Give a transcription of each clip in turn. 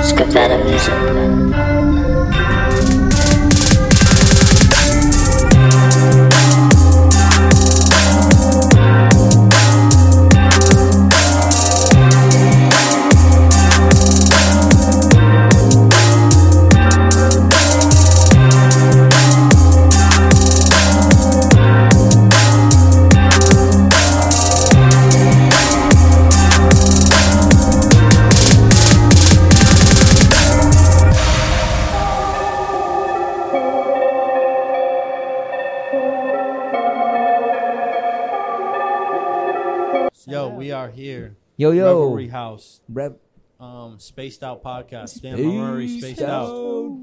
Skavetta music. Yo, yo. Revelry House. Rep Um, Spaced Out Podcast. Stan Murray, Spaced Out.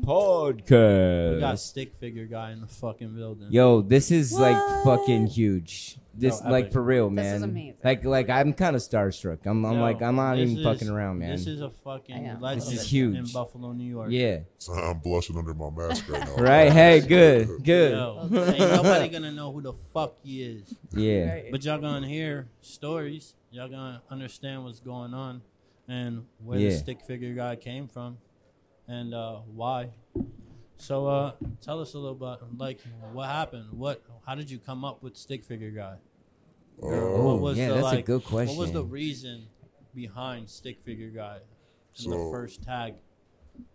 Podcast. We got podcast. Stick Figure Guy in the fucking building. Yo, this is like fucking huge. This No, like epic. for real, man. This man. is amazing. Like like I'm kind of starstruck. I'm I'm Yo, like I'm not even is- fucking around, man. This is a fucking legend This is huge. in Buffalo, New York. yeah. So I'm blushing under my mask right now. Right. Hey, good. Good. Yo, ain't nobody gonna know who the fuck he is. Yeah. Right. But y'all gonna hear stories. Y'all gonna understand what's going on and where Yeah. the stick figure guy came from and uh, why. So uh, tell us a little bit, like what happened. What? How did you come up with stick figure guy? Or Oh, yeah, that's a good question. What was the reason behind stick figure guy? in the first tag.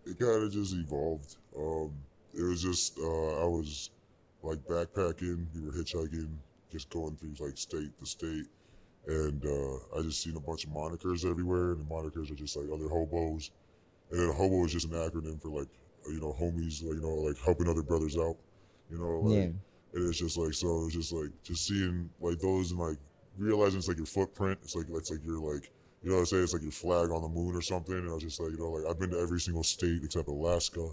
it kind of just evolved. Um, it was just uh, I was like backpacking. We were hitchhiking, just going through like state to state, and uh, I just seen a bunch of monikers everywhere, and the monikers are just like other hobos, and then hobo is just an acronym for like you know homies, like you know like helping other brothers out, you know. Like, Yeah. And it's just like so. It's just like just seeing like those and like realizing it's like your footprint. It's like it's like your like you know what I'm saying. It's like your flag on the moon or something. And I was just like you know like I've been to every single state except Alaska.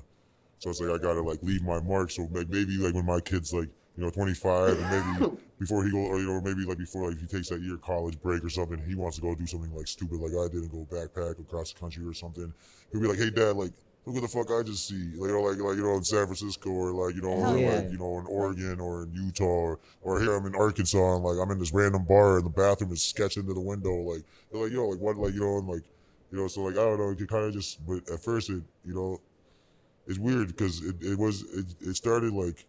So it's like I gotta like leave my mark. So like maybe like when my kid's like you know 25 and maybe before he go or you know maybe like before like he takes that year college break or something, he wants to go do something like stupid like I did and go backpack across the country or something. He'll be like, hey dad, like look at the fuck I just see. Like, you know, like like you know in San Francisco or like you know or, yeah. like you know in Oregon or in Utah or, or here I'm in Arkansas and like I'm in this random bar and the bathroom is sketching to the window. Like they're like yo like what like you know and like you know so like I don't know it kind of just but at first it you know it's weird because it, it was it, it started like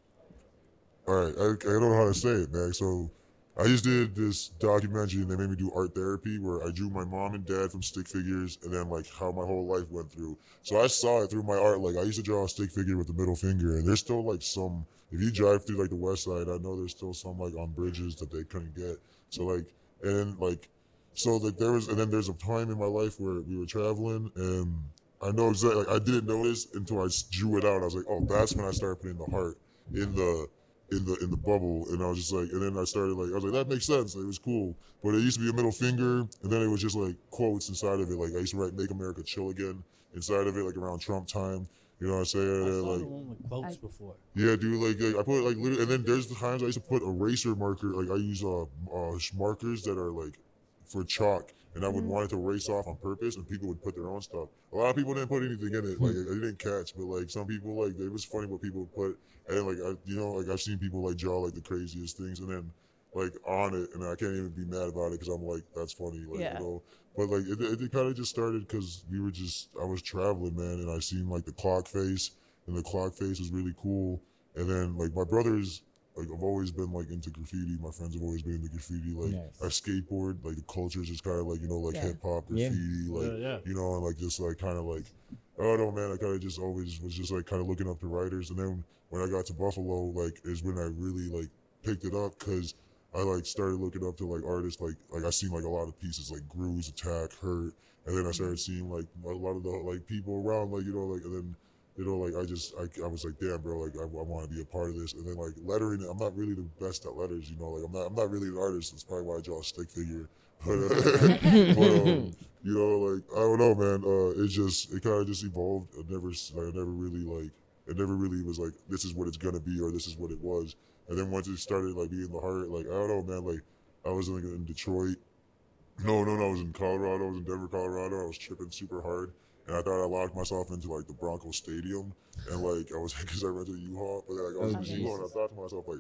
all right I, I don't know how to say it man so I just did this documentary and they made me do art therapy where I drew my mom and dad from stick figures and then like how my whole life went through. So I saw it through my art. Like I used to draw a stick figure with the middle finger and there's still like some, if you drive through like the west side, I know there's still some like on bridges that they couldn't get. So like, and like, so like there was, and then there's a time in my life where we were traveling and I know exactly, like I didn't notice until I drew it out. I was like, oh, that's when I started putting the heart in the, in the in the bubble, and I was just like, and then I started like, I was like, that makes sense. It was cool, but it used to be a middle finger, and then it was just like quotes inside of it. Like I used to write "Make America Chill Again" inside of it, like around Trump time. You know what I'm saying? I saw like, the one with quotes I- before. yeah, dude. Like, like I put like literally, and then there's the times I used to put eraser marker. Like I use uh, uh markers that are like for chalk, and I would want it to erase off on purpose, and people would put their own stuff. A lot of people didn't put anything in it. Like I didn't catch, but like some people like it was funny what people would put, and then like I, you know, like I've seen people like draw like the craziest things, and then like on it, and I can't even be mad about it because I'm like that's funny, like Yeah. you know. But like it, it, kind of just started because we were just I was traveling, man, and I seen like the clock face, and the clock face is really cool. And then like my brothers, like I've always been like into graffiti. My friends have always been into graffiti. Like Nice. I skateboard, like the culture is just kind of like you know like Yeah. hip hop Yeah. graffiti, like Yeah, yeah. you know, and like just like kind of like Oh, I don't know, man. I kind of just always was just like kind of looking up to writers, and then when I got to Buffalo, like is when I really like picked it up because I like started looking up to like artists like like I seen like a lot of pieces like Grooves, Attack, Hurt, and then I started mm-hmm. seeing like a lot of the like people around like you know like and then you know like I just I, I was like damn bro like I, I want to be a part of this. And then like lettering I'm not really the best at letters you know like I'm not I'm not really an artist. That's probably why I draw a stick figure but, uh, um, you know like I don't know man uh it just it kind of just evolved I never like, I never really like it never really was like this is what it's gonna be or this is what it was and then once it started like being the heart like I don't know man like I was like in Detroit no, no, no. I was in Colorado. I was in Denver, Colorado. I was tripping super hard, and I thought I locked myself into like the Broncos stadium, and like I was because I rented a U-Haul, but like, I was Oh, in the U-Haul, and I thought to myself like,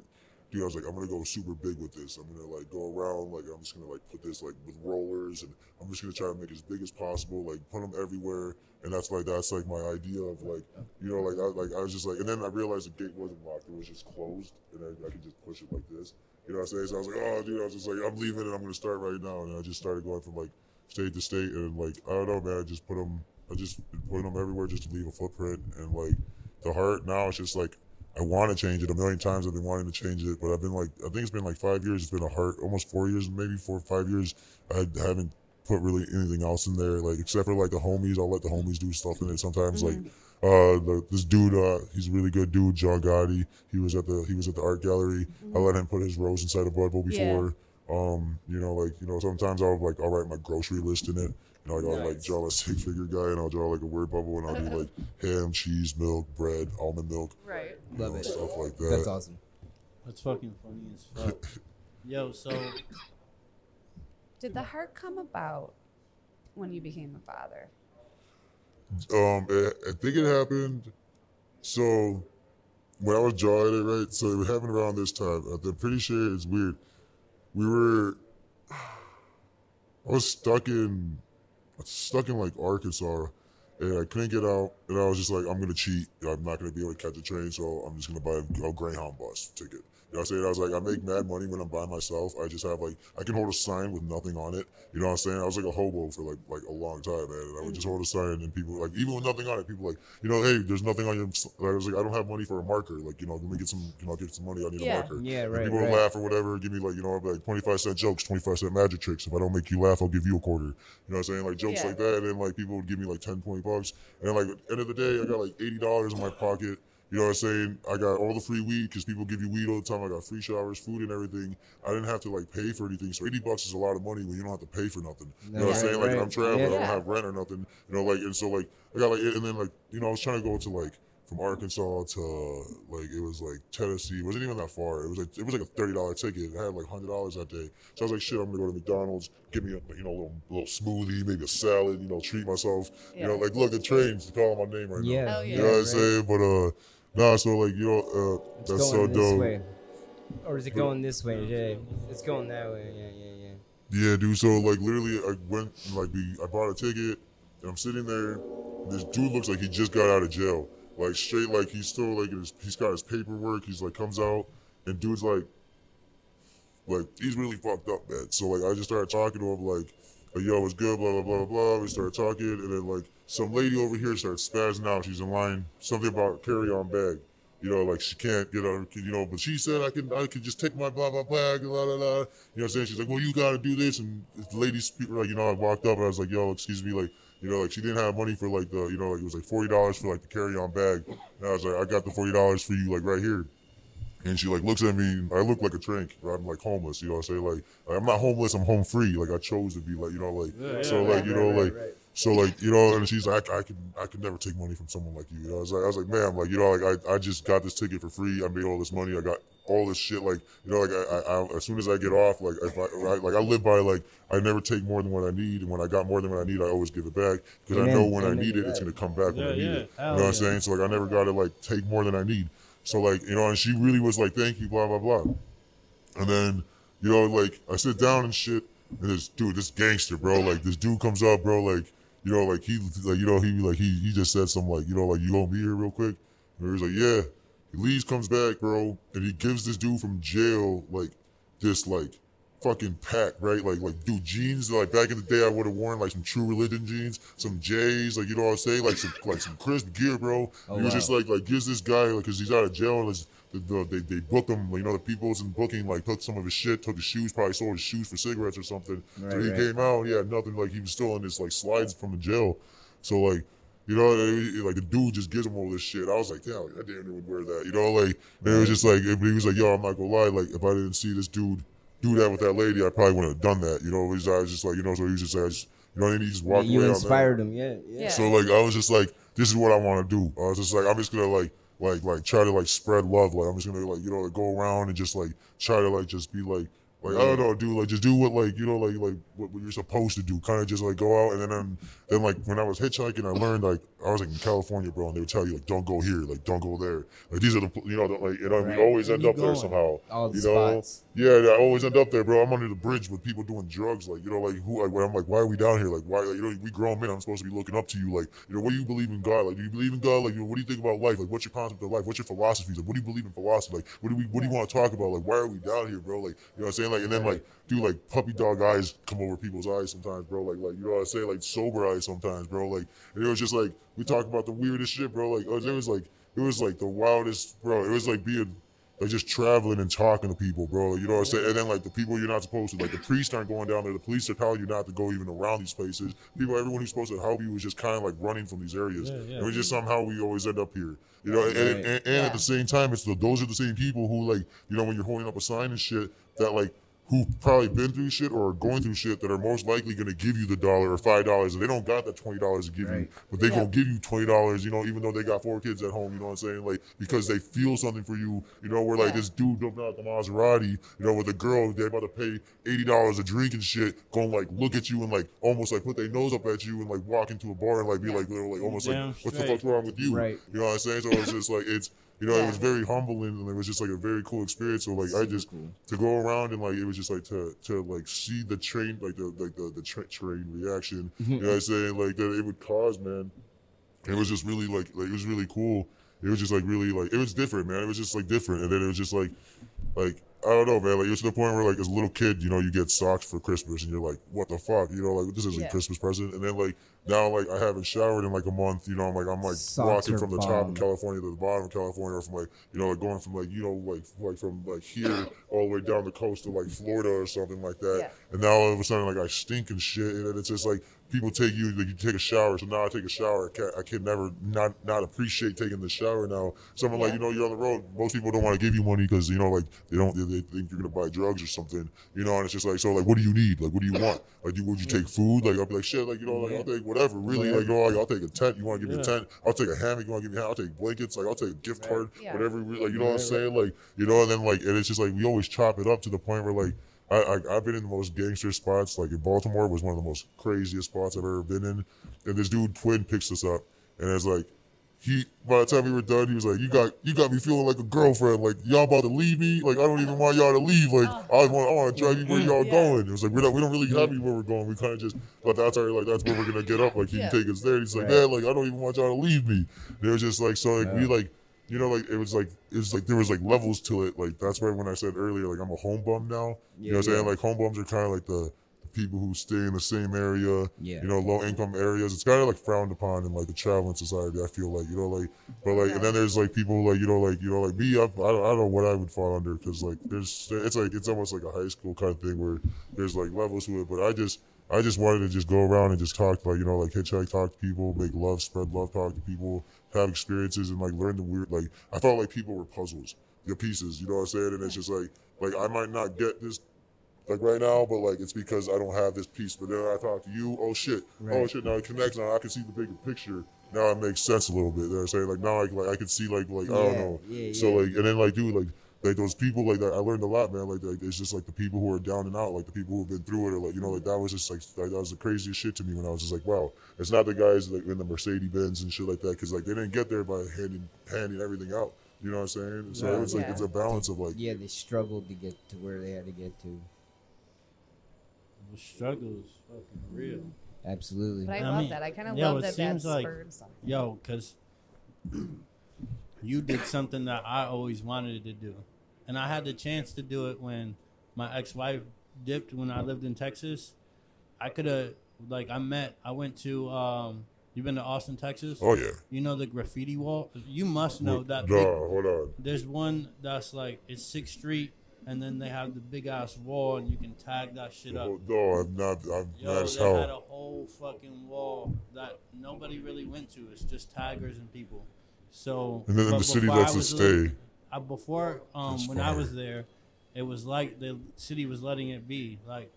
dude, I was like, I'm gonna go super big with this. I'm gonna like go around, like I'm just gonna like put this like with rollers, and I'm just gonna try to make it as big as possible, like put them everywhere. And that's like that's like my idea of like, you know, like I like I was just like, and then I realized the gate wasn't locked; it was just closed, and I, I could just push it like this. You know what I'm saying? So I was like, oh, dude, I was just like, I'm leaving and I'm gonna start right now, and I just started going from like state to state, and like I don't know, man, I just put them, I just put them everywhere just to leave a footprint, and like the heart now it's just like I want to change it a million times. I've been wanting to change it, but I've been like, I think it's been like five years. It's been a heart, almost four years, maybe four or five years. I haven't put really anything else in there, like except for like the homies. I'll let the homies do stuff in it sometimes. Like uh, the, this dude, uh, he's a really good dude, John Gotti. He was at the he was at the art gallery. I let him put his rose inside a bud bowl before. Um, you know, like you know, sometimes I'll like I'll write my grocery list in it. You know, like, I'll like Nice. draw a stick figure guy, and I'll draw like a word bubble, and I'll do like ham, cheese, milk, bread, almond milk, Right. Love know, it. stuff like that. That's awesome. That's fucking funny as fuck. Yo, so Did the heart come about when you became a father? Um, I, I think it happened. So when I was drawing it, right? So it happened around this time. I'm pretty sure it's weird. We were. I was stuck in, stuck in like Arkansas, and I couldn't get out. And I was just like, I'm gonna cheat. I'm not gonna be able to catch a train, so I'm just gonna buy a, a Greyhound bus ticket. You know what I'm saying? I was like, I make mad money when I'm by myself. I just have like, I can hold a sign with nothing on it. You know what I'm saying? I was like a hobo for like like a long time, man. And I would just mm-hmm. hold a sign, and people like, even with nothing on it, people like, you know, hey, there's nothing on your. I was like, I don't have money for a marker. Like, you know, let me get some, you know, get some money. I need Yeah. a marker. Yeah, And right, People right. would laugh or whatever. Give me like, you know, I'd be like 25 cent jokes, 25 cent magic tricks. If I don't make you laugh, I'll give you a quarter. You know what I'm saying? Like jokes Yeah. like that. And then like people would give me like 10, 20 bucks. And then like at the end of the day, I got like $80 in my pocket. You know what I'm saying? I got all the free weed because people give you weed all the time. I got free showers, food, and everything. I didn't have to like pay for anything. So 80 bucks is a lot of money when you don't have to pay for nothing. You know what I'm Right, saying? Like. I'm traveling, I don't have rent or nothing. You know, like and so like I got like and then like you know I was trying to go to like from Arkansas to like it was like Tennessee. It wasn't even that far. It was like it was like a thirty dollar ticket. I had like hundred dollars that day. So I was like, shit, I'm gonna go to McDonald's, give me a you know a little, little smoothie, maybe a salad, you know, treat myself. You know, like look, the train's calling my name right Yeah. now. Hell You know what I'm saying? But uh, nah. So like you know, uh, It's that's so dope. way. Or is it going this way? Yeah, it's going that way. Yeah, yeah, yeah. Yeah, dude. So like literally, I went like we I bought a ticket, and I'm sitting there. This dude looks like he just got out of jail. Like straight, like he's still like his, he's got his paperwork. He's like comes out, and dude's like, like he's really fucked up, man. So like I just started talking to him like, yo, what's good? Blah blah blah blah blah. We started talking, and then like some lady over here started spazzing out. She's in line. Something about carry on bag. You know, like she can't get out. You know, but she said I can. I could just take my blah blah blah. Blah blah blah. You know what I'm saying? She's like, well, you got to do this. And the lady, speak, like, you know, I walked up and I was like, yo, excuse me, like, you know, like she didn't have money for like the, you know, like it was like forty dollars for like the carry on bag. And I was like, I got the forty dollars for you, like right here. And she like looks at me. I look like a trank. I'm like homeless. You know what I'm saying? Like I'm not homeless. I'm home free. Like I chose to be like you know like so like you know like so like you know. And she's like I, I can I can never take money from someone like you. You know I was like I was like ma'am like you know like I, I just got this ticket for free. I made all this money. I got all this shit like you know like I, I, I as soon as I get off like if I, I like I live by like I never take more than what I need. And when I got more than what I need, I always give it back because I know when I need it, it's gonna come back when I need yeah. it. You know what I'm saying? So like I never gotta like take more than I need. So like you know, and she really was like, "Thank you," blah blah blah. And then you know, like I sit down and shit, and this dude, this gangster, bro, like this dude comes up, bro, like you know, like he, like you know, he like he he just said something like you know, like you gonna be here real quick, and he was like, yeah. He leaves, comes back, bro, and he gives this dude from jail like this like fucking pack, right? Like like dude jeans like back in the day I would have worn like some true religion jeans, some J's, like you know what I'm saying, like some like some crisp gear, bro. Oh, he was wow. just like like gives this guy like because he's out of jail and it's- the, the, they they booked him, you know, the people was in booking like took some of his shit, took his shoes, probably sold his shoes for cigarettes or something. so he right. came out, he had nothing, like he was still in this like slides from the jail. So like you know, he- like the dude just gives him all this shit. I was like, damn, I damn near would wear that. You know, like and it was just like, but he was like, yo, I'm not gonna lie, like if I didn't see this dude do that with that lady, I probably wouldn't have done that. You know, it was, I was just like, you know, so he was just like, I just, you know, and he just walked you away. on that. inspired him. Yeah, yeah. Yeah. So like I was just like, this is what I want to do. I was just like, I'm just gonna like like like try to like spread love. Like I'm just gonna like you know like go around and just like try to like just be like Like I don't know, dude. Like just do what like you know like like what, what you're supposed to do. Kind of just like go out and then then like when I was hitchhiking, I learned like I was like in California, bro, and they would tell you like don't go here, like don't go there. Like these are the you know the, like you know Right. we always Where end up there somehow. All the you know, spots. yeah, I always end up there, bro. I'm under the bridge with people doing drugs, like you know, like who, like I'm like, why are we down here? Like why, like, you know, we grown men. I'm supposed to be looking up to you, like you know, what do you believe in God? Like do you believe in God? Like you know, what do you think about life? Like what's your concept of life? What's your philosophies? Like what do you believe in philosophy? Like what do we, what do you want to talk about? Like why are we down here, bro? Like you know what I'm saying? Like and then like do like puppy dog eyes come over people's eyes sometimes, bro. Like like you know what I'm saying? Like sober eyes sometimes, bro. Like and it was just like we talk about the weirdest shit, bro. Like it was like it was like the wildest, bro. It was like being like just traveling and talking to people, bro. You know what I'm saying? And then like the people you're not supposed to, like the priests aren't going down there. The police are telling you not to go even around these places. People, everyone who's supposed to help you is just kind of like running from these areas. Yeah, yeah. And we just somehow we always end up here. You know, and, and, and, Yeah. at the same time, it's the, those are the same people who like, you know, when you're holding up a sign and shit, that like who've probably been through shit or are going through shit that are most likely going to give you the dollar or five dollars and they don't got that twenty dollars to give you but they Yeah. gonna give you twenty dollars you know even though they got four kids at home you know what i'm saying like because they feel something for you you know where like Yeah. this dude jumping out the maserati you know with a girl they about to pay eighty dollars a drink and shit gonna like look at you and like almost like put their nose up at you and like walk into a bar and like be like they're like almost Damn like what's the straight. fuck's wrong with you Right. you know what i'm saying so it's just like it's you know, it was very humbling and it was just like a very cool experience. So like I just to go around and like it was just like to to like see the train like the like the the tra- train reaction. Mm-hmm. You know what I'm saying? Like that it would cause, man. It was just really like like it was really cool. It was just like really like it was different, man. It was just like different, and then it was just like like I don't know, man. Like it was to the point where like as a little kid, you know, you get socks for Christmas, and you're like, what the fuck, you know, like this isn't Yeah. a Christmas present. And then like now, like I haven't showered in like a month, you know, I'm like I'm like Socks walking from the top of California to the bottom of California, or from like you know like going from like you know like like from like here all the way down the coast to like Florida or something like that. Yeah. And now all of a sudden like I stink and shit, and it's just like people take you like you take a shower. So now I take a shower. I can I can never not not appreciate taking the shower now. Someone like you know you're on the road. Most people don't want to give you money because you know like they don't they, they think you're gonna buy drugs or something. You know, and it's just like so like what do you need? Like what do you want? Like do, would you take food? Like I'll be like shit. Like you know like I'll take whatever. Really like you know like I'll take a tent. You want to give me a tent? I'll take a hammock. You want to give me? a hammock? I'll take blankets. Like I'll take a gift card. Yeah. Whatever. Like you know what I'm saying? Like you know and then like and it's just like we always chop it up to the point where like. I, I I've been in the most gangster spots. Like in Baltimore was one of the most craziest spots I've ever been in. And this dude Twin picks us up, and it's like he. By the time we were done, he was like, "You got you got me feeling like a girlfriend. Like y'all about to leave me. Like I don't even want y'all to leave. Like oh. I want I want to drive you where mm-hmm. y'all Yeah. going." It was like we don't we don't really have you where we're going. We kind of just but that's our like that's where we're gonna get up. Like he Yeah. can take us there. He's like, Right. "Man, like I don't even want y'all to leave me." And it was just like so like we like you know, like it was like it was like there was like levels to it. Like that's why when I said earlier, like I'm a home bum now. you know what I'm Yeah, saying? Like home bums are kind of like the, the people who stay in the same area. Yeah. You know, low income areas. It's kind of like frowned upon in like the traveling society. I feel like you know, like but like and then there's like people who like you know, like you know, like me. I, I don't I don't know what I would fall under because like there's it's like it's almost like a high school kind of thing where there's like levels to it. But I just. I just wanted to just go around and just talk, like you know, like hitchhike, talk to people, make love, spread love, talk to people, have experiences, and like learn the weird. Like I felt like people were puzzles, the pieces. You know what I'm saying? And it's just like, like I might not get this, like right now, but like it's because I don't have this piece. But then I talk to you, oh shit, oh shit, now it connects. Now I can see the bigger picture. Now it makes sense a little bit. You know what I'm saying? Like now, I like I can see like like I don't know. yeah, so yeah. like and then like dude like. Like those people, like that, I learned a lot, man. Like, like, it's just like the people who are down and out, like the people who've been through it, or like, you know, like that was just like, like that was the craziest shit to me when I was just like, wow, it's not the guys like in the Mercedes Benz and shit like that, because like they didn't get there by handing handing everything out. You know what I'm saying? So Yeah. it was like it's a balance of like, Yeah, they struggled to get to where they had to get to. The struggle is fucking real. Absolutely. But I, I love mean, that. I kind of love that that seems like- spurred something. Yo, because you did something that I always wanted to do. And I had the chance to do it when my ex wife dipped when I lived in Texas. I could have, like, I met, I went to, um, you been to Austin, Texas? oh yeah, You know the graffiti wall? You must know that. No, Big, hold on. there's one that's like, it's 6th Street, and then they have the big ass wall, and you can tag that shit up. No, I'm not. I'm Yo, as they had a whole fucking wall that nobody really went to. It's just taggers and people. So And then the city before I lets it was stay. I, before um, That's when I was there, it was like the city was letting it be like,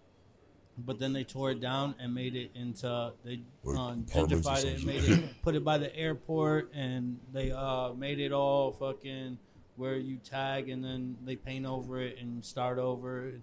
but then they tore it down and made it into they Like or gentrified it, made it, put it by the airport, and they uh made it all fucking where you tag and then they paint over it and start over.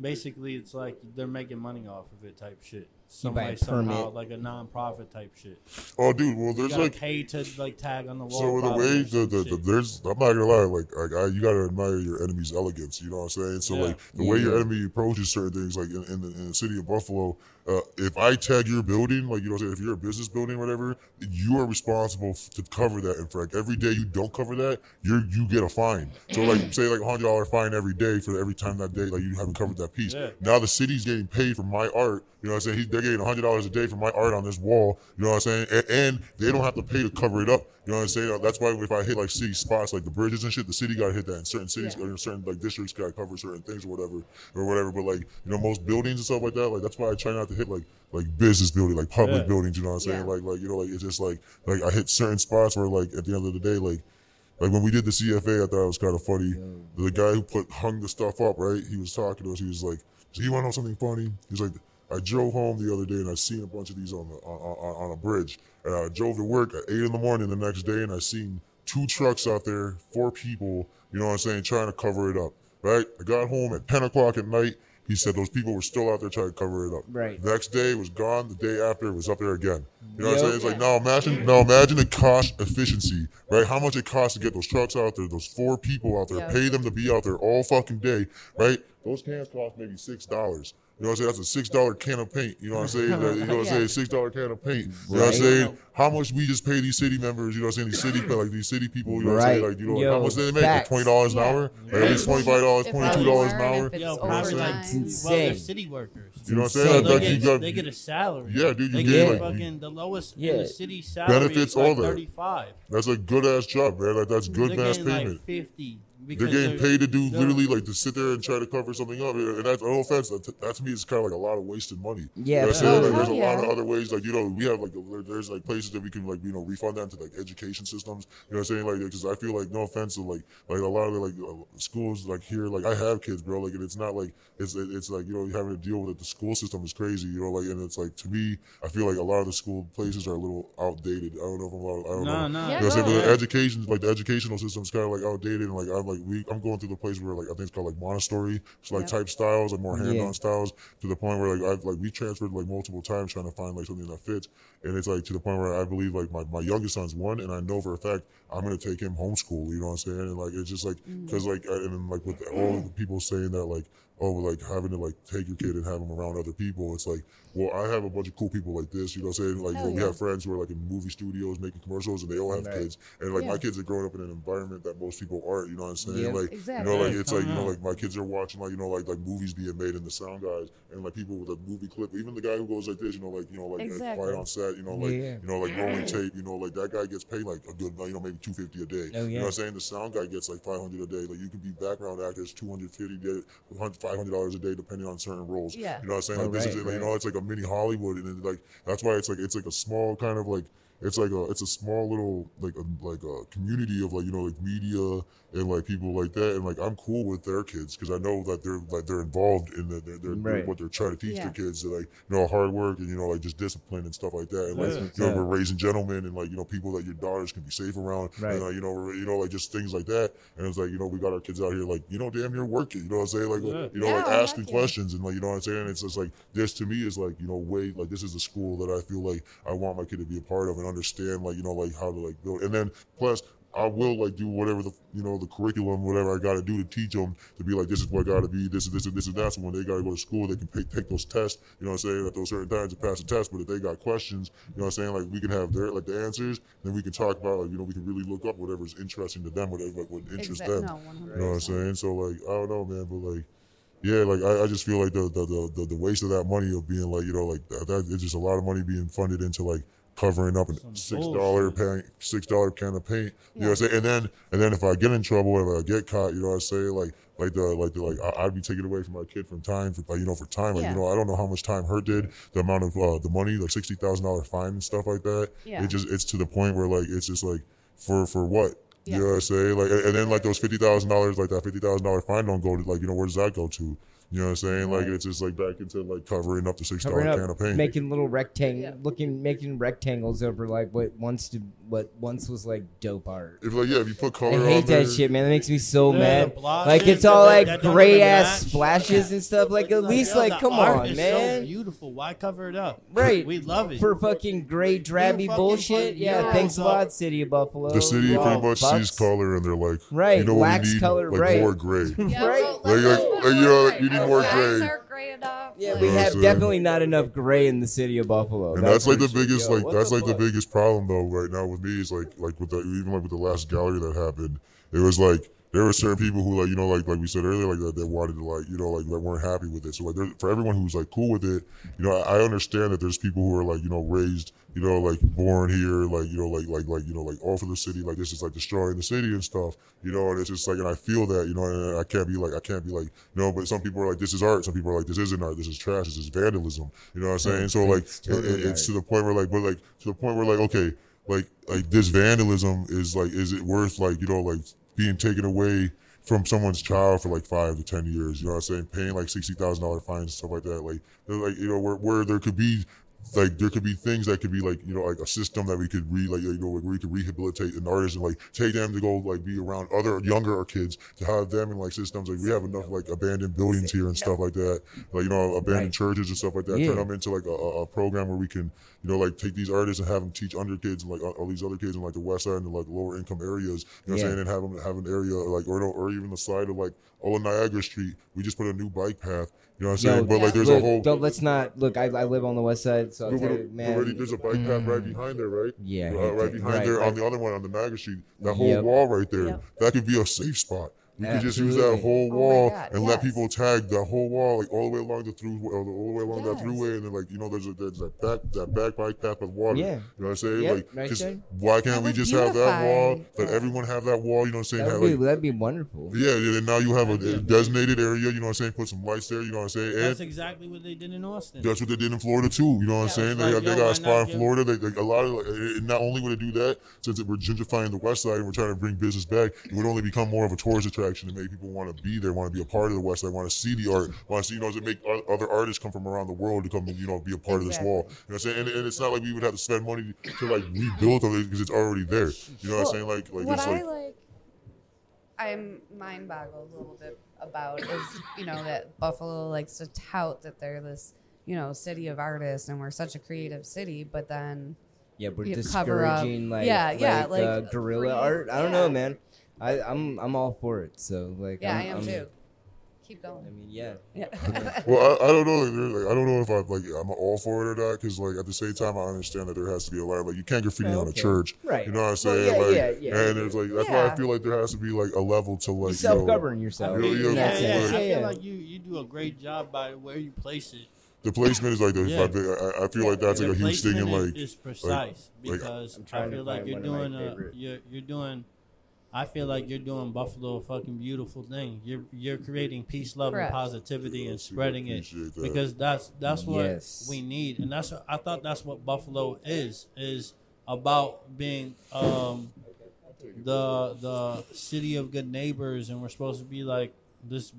basically it's like they're making money off of it type shit. You buy Some somehow, permit. like a non-profit type shit. Oh, dude. Well, You there's like pay to like tag on the wall. So the probably way or the, the, the there's I'm not gonna lie like like I, you gotta admire your enemy's elegance you know what I'm saying so Yeah. like the way your enemy approaches certain things like in, in, the, in the city of Buffalo uh, if I tag your building like you know if you're a business building or whatever you are responsible f- to cover that and for like every day you don't cover that you you get a fine. So like say like a hundred dollar fine every day for every time that day like you haven't covered that piece. Yeah. now the city's getting paid for my art you know what I'm saying? He- they're getting a hundred dollars a day for my art on this wall you know what I'm saying? And, and they don't have to pay to cover it up you know what I'm saying? That's why if I hit like city spots like the bridges and shit, the city gotta hit that. In certain cities Yeah. or in certain like districts gotta cover certain things or whatever or whatever. But like you know most buildings and stuff like that, like that's why I try not to hit like like business building, like public Yeah. buildings. You know what I'm saying? Yeah. Like like you know like it's just like like I hit certain spots where like at the end of the day like. Like when we did the CFA, I thought it was kind of funny. The guy who put hung the stuff up, right? He was talking to us. He was like, "So you want to know something funny?" He's like, "I drove home the other day and I seen a bunch of these on the on, on, on a bridge. And I drove to work at eight in the morning the next day and I seen two trucks out there, four people. You know what I'm saying, trying to cover it up. Right? I got home at ten o'clock at night. He said those people were still out there trying to cover it up. Right. Next day it was gone. The day after it was up there again. You know what I'm saying? It's like now imagine now imagine the cost efficiency, right? How much it costs to get those trucks out there, those four people out there, Yeah. pay them to be out there all fucking day, right? Those cans cost maybe six dollars. You know what I'm saying? That's a six dollar can of paint. You know what I'm saying? That- you know what I'm Yeah. saying? Six dollar can of paint. You know what I'm saying? How much we just pay these city members? You know what I'm saying? These city like these city people. You know what I'm saying? Like you know Yo, how much they make? Like twenty dollars an hour? Like at least twenty five dollars, twenty two dollars an hour. if it's Yo, what I'm probably saying? like well, they're city workers. You know what I'm saying? They Like, get, you got they get a salary. Yeah, dude, you they get, get like- fucking the lowest in the city salary Benefits, is like all that. thirty-five. that's a good ass job, man. Like that's good they're payment. like fifty. They're getting paid to do they're- literally like to sit there and try to cover something up, and that's no offense. That, that to me is kind of like a lot of wasted money. Yeah, you know what I'm saying? Like, there's a Oh, lot of other ways. Like you know, we have like there- there's like places that we can like you know refund that to like education systems. You know what I'm saying? Like because I feel like no offense to like like a lot of the like uh, schools like here like I have kids, bro. Like and it's not like it's it's like you know having to deal with it. The school system is crazy. You know like and it's like to me, I feel like a lot of the school places are a little outdated. I don't know if I'm out- I don't No, know. no. Yeah, You know what I'm saying? no, But the education, like the educational system's kind of like outdated, and like I'm like we, I'm going through the place where like I think it's called like Montessori, it's like type styles and more hand-on Yeah. styles to the point where like I've like we transferred like multiple times trying to find like something that fits, and it's like to the point where I believe like my, my youngest son's one, and I know for a fact I'm gonna take him homeschool. You know what I'm saying? And like it's just like mm-hmm. because like I- and then, like with all the people saying that like oh like having to like take your kid and have him around other people, it's like well I have a bunch of cool people like this. You know what I'm saying? Like you Hell know, we yeah. have friends who are like in movie studios making commercials, and they all have Right. kids, and like my kids are growing up in an environment that most people aren't. You know what I'm saying? Yeah. Like Exactly. you know, like Yeah, it's like you know, uh-huh. like my kids are watching like you know, like like movies being made in the sound guys and like people with a movie clip. Even the guy who goes like this, you know, like you know, like, like Exactly. quiet on set, you know, like Yeah. you know, like rolling tape, you know, like that guy gets paid like a good, you know, maybe two fifty a day. Oh, You know what I'm saying? The sound guy gets like five hundred a day. Like you can be background actors, two hundred fifty day, five hundred dollars a day, depending on certain roles. Yeah. You know what I'm saying? Oh, Like this right, is like, you know, it's like a mini Hollywood, and like that's why it's like it's like a small kind of like it's like a it's a small little like a like a community of like you know like media and like people like that and like I'm cool with their kids because I know that they're like they're involved in the, they're, they're, Right. what they're trying to teach Yeah. their kids to like you know hard work and you know like just discipline and stuff like that and like That's what's you know we're raising gentlemen and like you know people that your daughters can be safe around Right. and like, you know we're, you know like just things like that and it's like you know we got our kids out here like you know damn you're working you know what I'm saying like Yeah. you know like asking questions and like you know what I'm saying it's just like this to me is like you know way like this is a school that I feel like I want my kid to be a part of and understand like you know like how to like build and then plus I will like do whatever the you know the curriculum whatever I got to do to teach them to be like this is what I got to be this is this and this and that so when they got to go to school they can pay, take those tests you know what I'm saying at those certain times to pass the test but if they got questions you know what I'm saying like we can have their like the answers then we can talk about like you know we can really look up whatever's interesting to them whatever like what interests them no, you know what I'm saying? So like I don't know, man, but like yeah, like I, I just feel like the the, the the the waste of that money of being like you know like that, that it's just a lot of money being funded into like covering up a six dollar bullshit. paint six dollar can of paint. You know what I'm saying? And then and then if I get in trouble, if I get caught, you know what I'm saying? Like like the like the like I, I'd be taking away from my kid from time for like you know for time like Yeah. you know I don't know how much time her did the amount of uh, the money like sixty thousand dollar fine and stuff like that. Yeah. It just it's to the point where like it's just like for for what Yeah. you know what I'm saying? Like, and then like those fifty thousand dollars, like that fifty thousand dollar fine don't go to like you know where does that go to? You know what I'm saying? Like uh-huh. it's just like back into like covering up the six dollar Covering can of paint. making little rectang, Yeah. looking, making rectangles over like what once to what once was like dope art. if like yeah, if you put color I on hate there, that shit, man. That makes me so Yeah, mad. Like it's all like gray ass match. splashes and stuff. Like at least Yo, like the come art on, is man. So beautiful. Why cover it up? Right. We love it. For fucking gray drabby fucking bullshit. put Yeah, thanks a lot, City of Buffalo. the city Oh, pretty much bucks. sees color and they're like, Right, you know what wax we need? color, like right. more gray. Right. Like- like- put you know, you need Our more gray. are gray enough. Yeah, we You know what have I'm saying? definitely not enough gray in the city of Buffalo. And that's like the sure. biggest, Yo, like what that's like the biggest problem though right now with me is like like with the even like with the last gallery that happened, it was like there were certain people who like you know like like we said earlier like that, that wanted to like you know like that weren't happy with it. So like there, for everyone who's like cool with it, you know I, I understand that there's people who are like you know raised you know like born here like you know like like like you know like all for the city like this is like destroying the city and stuff you know and it's just like and I feel that you know and I can't be like I can't be like you know but some people are like this is art some people are like this isn't art this is trash this is vandalism you know what I'm saying so like It's totally it- it's to the point where like but like to the point where like okay like like this vandalism is like is it worth like you know like being taken away from someone's child for like five to ten years you know what i'm saying? Paying like sixty thousand dollar fines and stuff like that like like you know where, where there could be like there could be things that could be like you know like a system that we could re like you know where we could rehabilitate an artist and like take them to go like be around other younger kids to have them in like systems like we have enough like abandoned buildings here and stuff like that like you know abandoned Right. churches and stuff like that Yeah. turn them into like a, a a program where we can you know like take these artists and have them teach under kids and like all all these other kids in like the west side and the like lower income areas you know what Yeah. I'm saying and have them have an area like or or even the side of like all of Niagara Street we just put a new bike path you know what I'm saying Yo, but like there's look, a whole Don't let's not look. I, I live on the west side, so I'll tell you, man. already there's a bike path right Mm. behind there, right? Yeah, yeah, right behind right, there right. on the other one on the Niagara Street. That whole Yep. wall right there, Yep. that could be a safe spot. We could just use that whole Oh wall God, and let people tag that whole wall, like all the way along the through, all the way along that throughway, and then like you know, there's a, there's that back that back bike path with water. Yeah. You know what I'm saying? Yep, like, right just there. why can't That we would just have that wall? beautify, Let yeah. everyone have that wall. You know what I'm saying? That'd Have, be like, that'd be wonderful. yeah, and now you have a designated area. You know what I'm saying? Put some lights there. You know what I'm saying? And That's exactly what they did in Austin. that's what they did in Florida too. You know what I'm saying? it's They, like, they got a spot in Florida. They, they, a lot of like, and not only would it do that, since we're gentrifying the West Side and we're trying to bring business back, it would only become more of a tourist attraction and make people want to be there, want to be a part of the West They want to see the art, want to see, you know, to make other artists come from around the world to come and you know be a part of this wall. You know what I'm saying? And, and it's not like we would have to spend money to like rebuild it because it's already there. You know what I'm saying? Like like what it's I like. like, I'm mind boggled a little bit about is you know that Buffalo likes to tout that they're this you know city of artists and we're such a creative city, but then Yeah, we're You cover up- discouraging like Yeah, yeah, like, uh, like, guerrilla art. I don't yeah. know, man. I, I'm I'm all for it. So like yeah, I'm, i am I'm- too. Keep going. I mean, yeah. Yeah. Well, I, I don't know. Like, like, I don't know if I like I'm all for it or not. Because like at the same time, I understand that there has to be a line. Like you can't graffiti on a okay. church. Right. You know what I'm Well, saying? yeah, like, yeah, yeah. and there's like that's why I Yeah. feel like there has to be like a level to like You you know, self-govern I yourself. feel, Yeah, in yeah, that yeah, sense. I feel yeah. like you, you do a great job by where you place it. the placement is like the. Yeah. I, I feel like that's like a huge thing in placement like. is, is precise like- because I'm I trying to feel like find you're one of my doing a favorite. you're you're doing. I feel like you're doing Buffalo a fucking beautiful thing. You're you're creating peace, love, Correct. and positivity and spreading it that. because that's that's what Yes. we need, and that's I thought that's what Buffalo is is about being um the the city of good neighbors, and we're supposed to be like this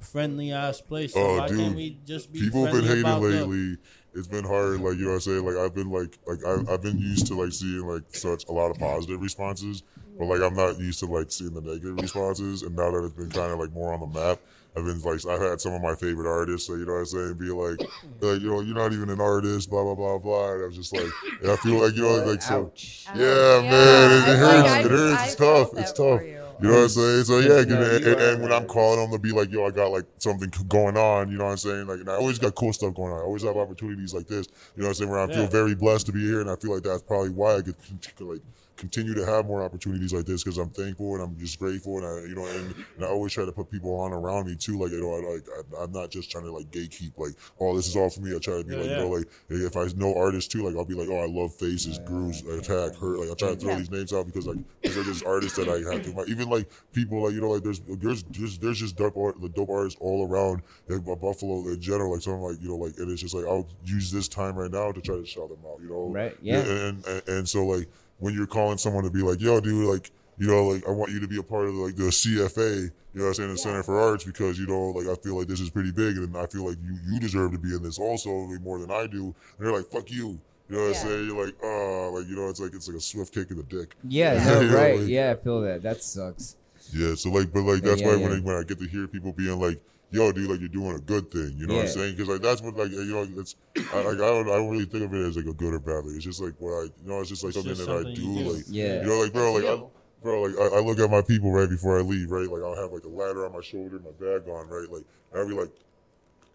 friendly ass place. So Oh, why dude. can't we just be People have been hating about the- lately. It's been hard, like you know what I'm saying. Like I've been like like I, I've been used to like seeing like such a lot of positive responses, but like I'm not used to like seeing the negative responses. And now that it's been kind of like more on the map, I've been like I've had some of my favorite artists, so you know what I'm saying, be like, like you know you're not even an artist, blah blah blah blah. And I was just like, and I feel like you know like so. Ouch. Yeah, man, it- it hurts, I- it hurts, I it's felt tough, it's tough. you. You know what I'm saying? So yeah, and, No, and, you and, when I'm right. calling them to be like, yo, I got like something going on, you know what I'm saying? Like, and I always got cool stuff going on. I always have opportunities like this, you know what I'm saying? Where I feel Yeah. very blessed to be here, and I feel like that's probably why I get like continue to have more opportunities like this because I'm thankful and I'm just grateful, and I, you know, and, and I always try to put people on around me too. Like, you know, I, like I, I'm not just trying to like gatekeep, like, oh, this is all for me. I try to be Yeah, like, yeah. you know, like if I know artists too, like I'll be like, oh, I love Faces, Grooves, Attack, Hurt. Like I try to throw Yeah. these names out because like these are just artists that I have to. Like, even like people like you know like there's there's there's, there's just dope art, the dope artists all around like, Bu- Buffalo in general. Like something like you know like and it's just like I'll use this time right now to try to shout them out. You know, Right, yeah. And and, and so like when you're calling someone to be like, yo, dude, like. you know, like I want you to be a part of like the CFA, you know what I'm saying, the Center for Arts, because you know, like I feel like this is pretty big, and I feel like you you deserve to be in this also way more than I do. And they're like, fuck you. You know what Yeah. I'm saying? You're like, oh, like you know, it's like it's like a swift kick in the dick. Yeah, Yeah. no, Yeah, right. like- yeah, I feel that. That sucks. Yeah, so like, but like that's Yeah, why yeah. when I, when I get to hear people being like, "Yo, dude, like you're doing a good thing," you know what I'm saying? Because like that's what like you know it's I, like I don't I don't really think of it as like a good or bad thing. It's just like what I you know it's just like It's something just that I something do. you do. Like Yeah. you know, like bro, like I, bro, like I, I look at my people right before I leave, right? Like I'll have like a ladder on my shoulder, my bag on, right? Like I'll be like,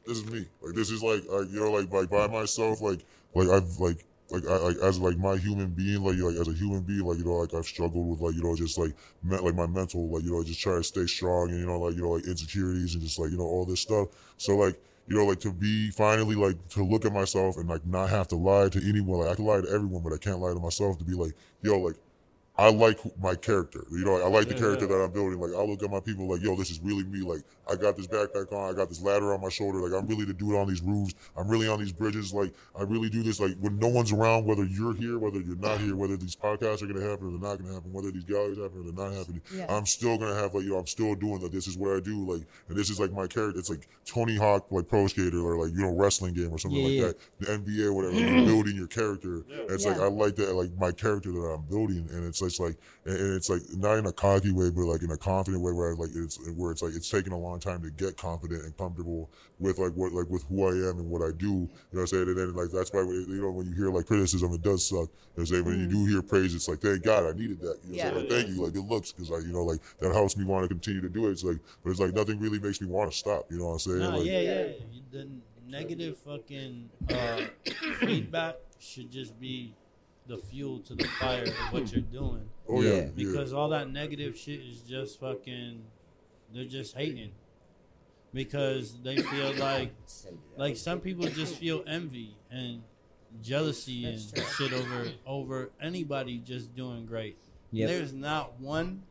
this is me. Like this is like uh, you know like like by myself, like like I've like. Like I like as like my human being, like like as a human being, like you know, like I've struggled with like you know just like me- like my mental, like you know, just try to stay strong, and you know, like you know, like insecurities and just like you know all this stuff. So like you know, like to be finally like to look at myself and like not have to lie to anyone. Like I can lie to everyone, but I can't lie to myself. To be like, yo, like I like my character. You know, I like the character yeah. that I'm building. Like I look at my people like, yo, this is really me. Like I got this backpack on, I got this ladder on my shoulder. Like I'm really the dude on these roofs. I'm really on these bridges. Like I really do this. Like when no one's around, whether you're here, whether you're not here, whether these podcasts are gonna happen or they're not gonna happen, whether these galleries happen or they're not happening. Yeah. I'm still gonna have like, you know, I'm still doing that. This is what I do. Like, and this is like my character. It's like Tony Hawk, like pro skater or like you know wrestling game or something Yeah, like yeah. that. The NBA, or whatever. You're building your character. And it's like I like that, like my character that I'm building, and it's just like, and and it's like not in a cocky way, but like in a confident way, where I, like it's where it's like it's taking a long time to get confident and comfortable with like what like with who I am and what I do. You know what I'm saying? And then like that's why you know when you hear like criticism, it does suck. You know what I'm saying? When you do hear praise, it's like thank God I needed that. You know what I'm? Yeah. Like, thank you, like it looks because like you know like that helps me want to continue to do it. It's like, but it's like nothing really makes me want to stop. You know what I'm saying? Nah, like, yeah, yeah. The negative fucking uh, feedback should just be the fuel to the fire of what you're doing. Oh yeah, Yeah. yeah. Because all that negative shit is just fucking. They're just hating. Because they feel like, like some people just feel envy and jealousy and shit over over anybody just doing great. Yep. There's not one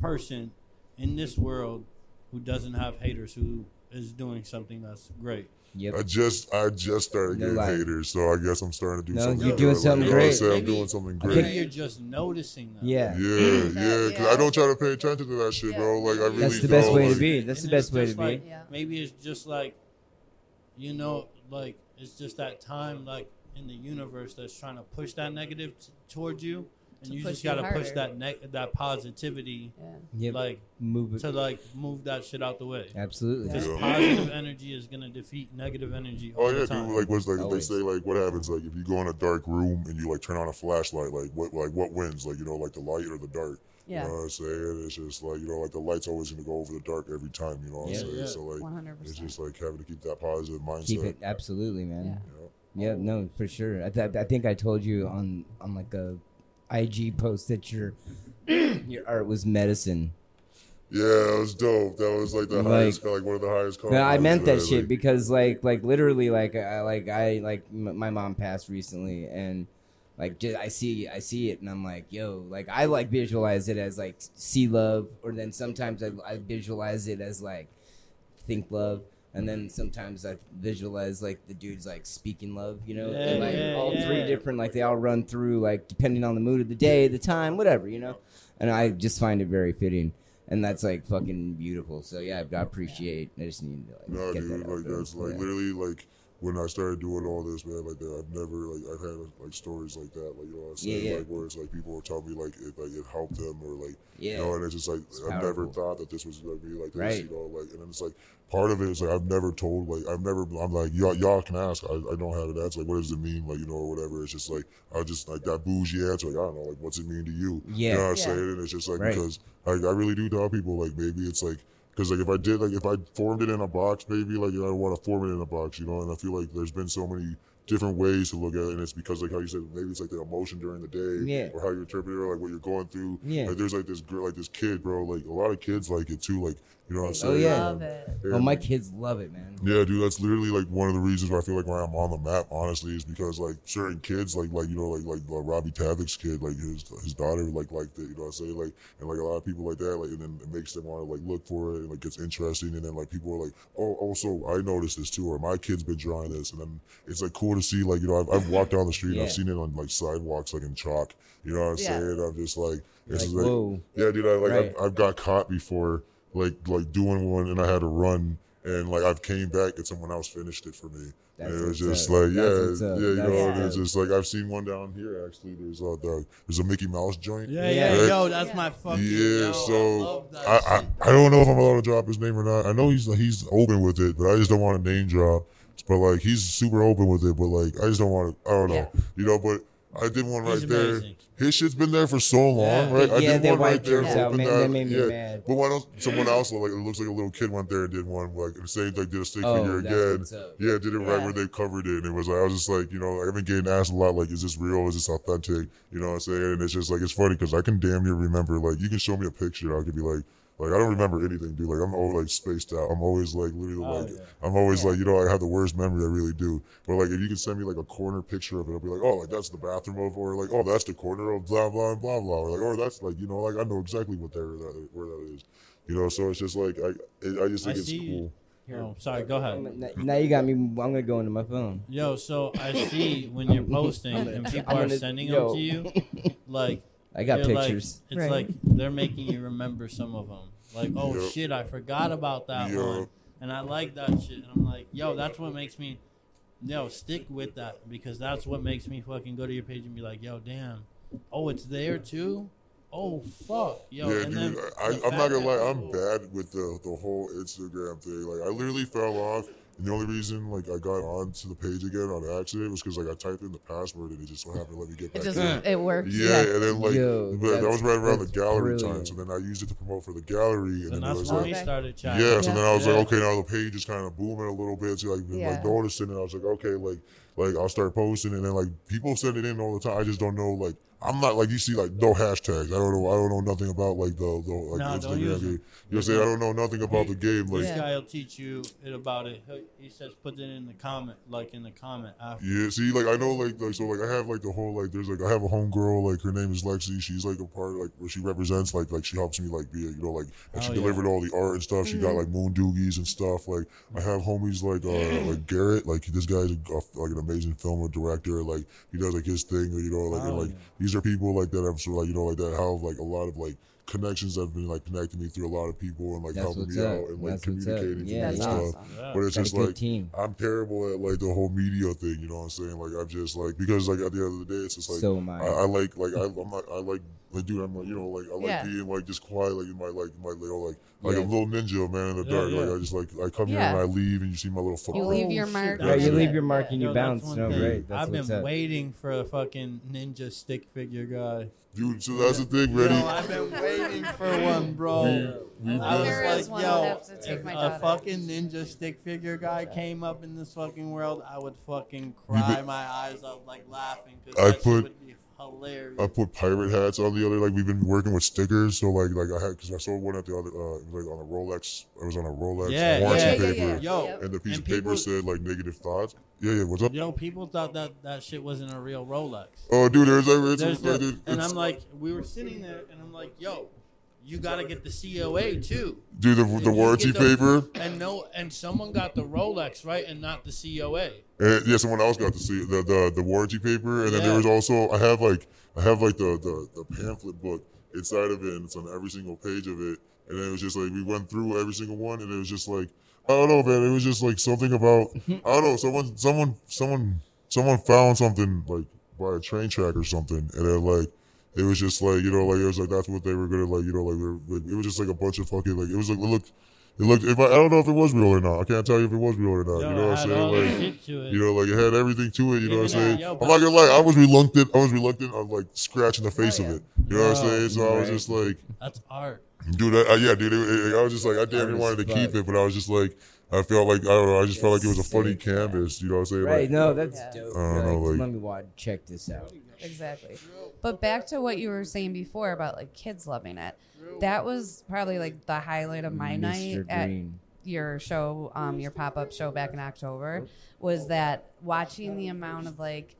person in this world who doesn't have haters who is doing something that's great. Yep. I just I just started No getting lie. haters, so I guess I'm starting to do No, something. you're good. doing Like, something you know I'm great. saying? I'm doing something I great. think you're just noticing that. Yeah. Yeah, That, yeah, because yeah. I don't try to pay attention to that shit, bro. Like I really That's the don't. best way to be. That's the best way to just be. Maybe it's just like, you know, like it's just that time, like in the universe that's trying to push that negative t- towards you, and you just gotta push that ne- that positivity, Yeah. Yep. like Move it. to like move that shit out the way. Absolutely. Because Yeah. positive energy is gonna defeat negative energy all Oh the yeah, time. dude. Like what's like Always. they say like what happens like if you go in a dark room and you like turn on a flashlight like what like what wins like you know like the light or the dark. Yeah. You know what I'm saying? It's just like you know like the light's always gonna go over the dark every time. You know what Yeah. I'm saying? Yeah. So like One hundred it's just like having to keep that positive mindset. Keep it absolutely, man. Yeah. you know? Yeah, no, for sure. I, th- I think I told you on on like a IG post that your your art was medicine. Yeah, it was dope. That was like the Like- highest, like one of the highest. I meant that I, shit like- because like like literally like I like I like m- my mom passed recently and like just, I see I see it and I'm like yo like I like visualize it as like see love or then sometimes I, I visualize it as like think love and then sometimes I visualize like the dudes like speaking love you know and like yeah, all three different like they all run through like depending on the mood of the day the time whatever you know and I just find it very fitting. And that's like fucking beautiful. So yeah, I appreciate. I just need to like No, get dude, that out like there. that's like Yeah. literally like when I started doing all this, man. Like that, I've never like I've had like stories like that, like you know what I'm saying, Yeah, yeah. like where it's like people will tell me like it like it helped them or like Yeah. you know, and it's just like It's I've never thought that this was gonna be like this, Right. you know, like and then it's like part of it is like I've never told like I've never I'm like y'all y'all can ask I, I don't have an answer like what does it mean like you know or whatever it's just like I just like that bougie answer like I don't know like what's it mean to you Yeah. you know what I'm Yeah. saying and it's just like Right. because like I really do tell people like maybe it's like because like if I did like if I formed it in a box maybe like you know, I want to form it in a box you know and I feel like there's been so many different ways to look at it and it's because like how you said maybe it's like the emotion during the day Yeah. or how you interpret it or like what you're going through Yeah. like there's like this girl like this kid bro like a lot of kids like it too like You know what I'm saying? Oh, saying? yeah. Love it. Oh, my kids love it, man. Yeah, dude, that's literally like one of the reasons why I feel like why I'm on the map. Honestly, is because like certain kids, like like you know, like like uh, Robbie Tavik's kid, like his his daughter, like like that. You know what I'm saying? Like and like a lot of people like that, like and then it makes them want to like look for it and like gets interesting. And then like people are like, oh, also I noticed this too, or my kid's been drawing this, and then it's like cool to see. Like you know, I've, I've walked down the street and I've seen it on like sidewalks, like in chalk. You know what I'm Yeah. saying? I'm just like, this Like, is like, whoa. yeah, dude. I like Right. I've, I've got caught before, like like doing one, and I had to run, and like I've came back and someone else finished it for me. That's and it was just up. like, yeah, yeah, you That's know, what's and it's just like I've seen one down here actually. There's uh, the, there's a Mickey Mouse joint. Yeah, Yeah. yeah, yo, that's my fucking. Yeah, yo, I so love that I, I. I don't know if I'm allowed to drop his name or not. I know he's he's open with it, but I just don't want to name drop. But like he's super open with it, but like I just don't want to. I don't know, Yeah. you know. But I did one He's right there. His shit's been there for so long, Yeah. right? I Yeah, did one right there. yours out, opened man. that, That made me yeah. mad. But one else, someone else, like it looks like a little kid went there and did one like the same, like did a stick Oh, figure that's again. what's up. Yeah, did it right Yeah. where they covered it, and it was like I was just like, you know, I've been getting asked a lot, like, is this real? Is this authentic? You know what I'm saying? And it's just like it's funny because I can damn near remember. Like, you can show me a picture, I could be like. Like I don't remember anything, dude. Like I'm always like spaced out. I'm always like literally Oh, like yeah. I'm always Yeah. like you know I have the worst memory. I really do. But like if you can send me like a corner picture of it, I'll be like, oh, like that's the bathroom of, or like oh that's the corner of blah blah blah blah, or like or that's like you know like I know exactly what there that where that is. You know, so it's just like I it, I just I think it's see you. cool. Oh, sorry, go ahead. Now- Now you got me. I'm gonna go into my phone. Yo, so I see when you're posting and people are sending them to you, like I got they're like- pictures. it's Right. like they're making you remember some of them. Like, oh Yep. shit, I forgot about that Yep. one, and I like that shit. And I'm like, yo, that's what makes me, yo, stick with that because that's what makes me fucking go to your page and be like, yo, damn, oh, it's there too. Oh fuck, yo, yeah, and dude. then I, the I'm not gonna that lie. I'm people- bad with the the whole Instagram thing. Like I literally fell off. And the only reason like I got onto the page again on accident was because like I typed in the password and it just so happened to let me get It back just in. it works. Yeah, and then like Yo, but that was right around the that's gallery time. So then I used it to promote for the gallery, and, And then it that's was when like, we started chatting. yeah. So Yeah. then I was Yeah. like, okay, now the page is kind of booming a little bit. So like, been, like noticing, and I was like, okay, like like I'll start posting, and then like people send it in all the time. I just don't know like. I'm not like you see like no hashtags. I don't know. I don't know nothing about like the, the like Nah, don't Instagram. use game. You know what I'm saying? I don't know nothing about the game. Like This guy will teach you it about it. He- He says put it in the comment, like in the comment after. Yeah, see, like I know, like, like so, like I have like the whole like there's like I have a homegirl, like her name is Lexi. She's like a part, like where she represents, like like she helps me, like be, a, you know, like and she Oh, yeah. delivered all the art and stuff. She got like moon doogies and stuff. Like I have homies like uh like Garrett, like this guy's a, like an amazing filmer director. Like he does like his thing, you know, like and, Oh, like yeah. These are people like that. I'm sort of like you know like that have like a lot of like connections that have been like connecting me through a lot of people and like That's helping me up. out and like That's communicating to Yeah, me and That's stuff. awesome. Yeah. But it's Got just like team. I'm terrible at like the whole media thing. You know what I'm saying? Like I'm just like because like at the end of the day, it's just like So I. I, I like like I, I'm not I like like dude I'm like you know like I like Yeah. being like just quiet like in my like my little like like Yeah. a little ninja man in the Yeah, dark. yeah. Like I just like I come here and I leave and you see my little foot. You leave your mark. Yeah, you leave your mark and you Yo, bounce. No, thing. right. That's I've been up. waiting for a fucking ninja stick figure guy. Dude. So that's the thing, Yo, ready? I've been waiting for one, bro. We I was There like, yo, I'll have to take if a fucking ninja stick figure guy came up in this fucking world, I would fucking cry been- my eyes out like laughing I because that shit put- would be hilarious. I put pirate hats on the other. Like we've been working with stickers, so like like I had because I sold one at the other uh, like on a Rolex. I was on a Rolex Yeah, warranty yeah, yeah, paper, yeah. Yo, and the piece And of paper people- said like negative thoughts. Yeah, yeah. What's up? Yo, people thought that that shit wasn't a real Rolex. Oh, dude, there's There's like, the- it- and I'm like, we were sitting there, and I'm like, yo, you got to get the COA too. Do the, If the warranty the- paper. And no, and someone got the Rolex right, and not the COA. And eh, yeah, someone else got see the the, the warranty paper, and then there was also I have like I have like the, the the pamphlet book inside of it, and it's on every single page of it. And then it was just like we went through every single one, and it was just like I don't know, man. It was just like something about I don't know. Someone someone someone someone found something like by a train track or something, and then like. It was just like you know, like it was like that's what they were gonna like you know, like, like it was just like a bunch of fucking like it was like it looked, it looked. If I, I don't know if it was real or not. I can't tell you if it was real or not. Yo, you know what I'm saying? Like, shit to it. you know, like it had everything to it. You know what I'm saying? yo, I'm but- not gonna lie. I was reluctant. I was reluctant on like scratching the face Oh, of it. You know what I'm saying? So I was just like, That's art. dude, I, I- yeah, dude. It, it- I was just like, I damn near Hard as wanted to fuck. keep it, but I was just like, I felt like I don't know. I just felt like it was a funny canvas. You know what I'm saying? Right? Like, No, that's Yeah. dope. I don't know, like, like- let me watch. Check this out. Exactly. But back to what you were saying before about like kids loving it. That was probably like the highlight of my night Mr. at Green. your show, um, your pop up show back in October, was that watching the amount of like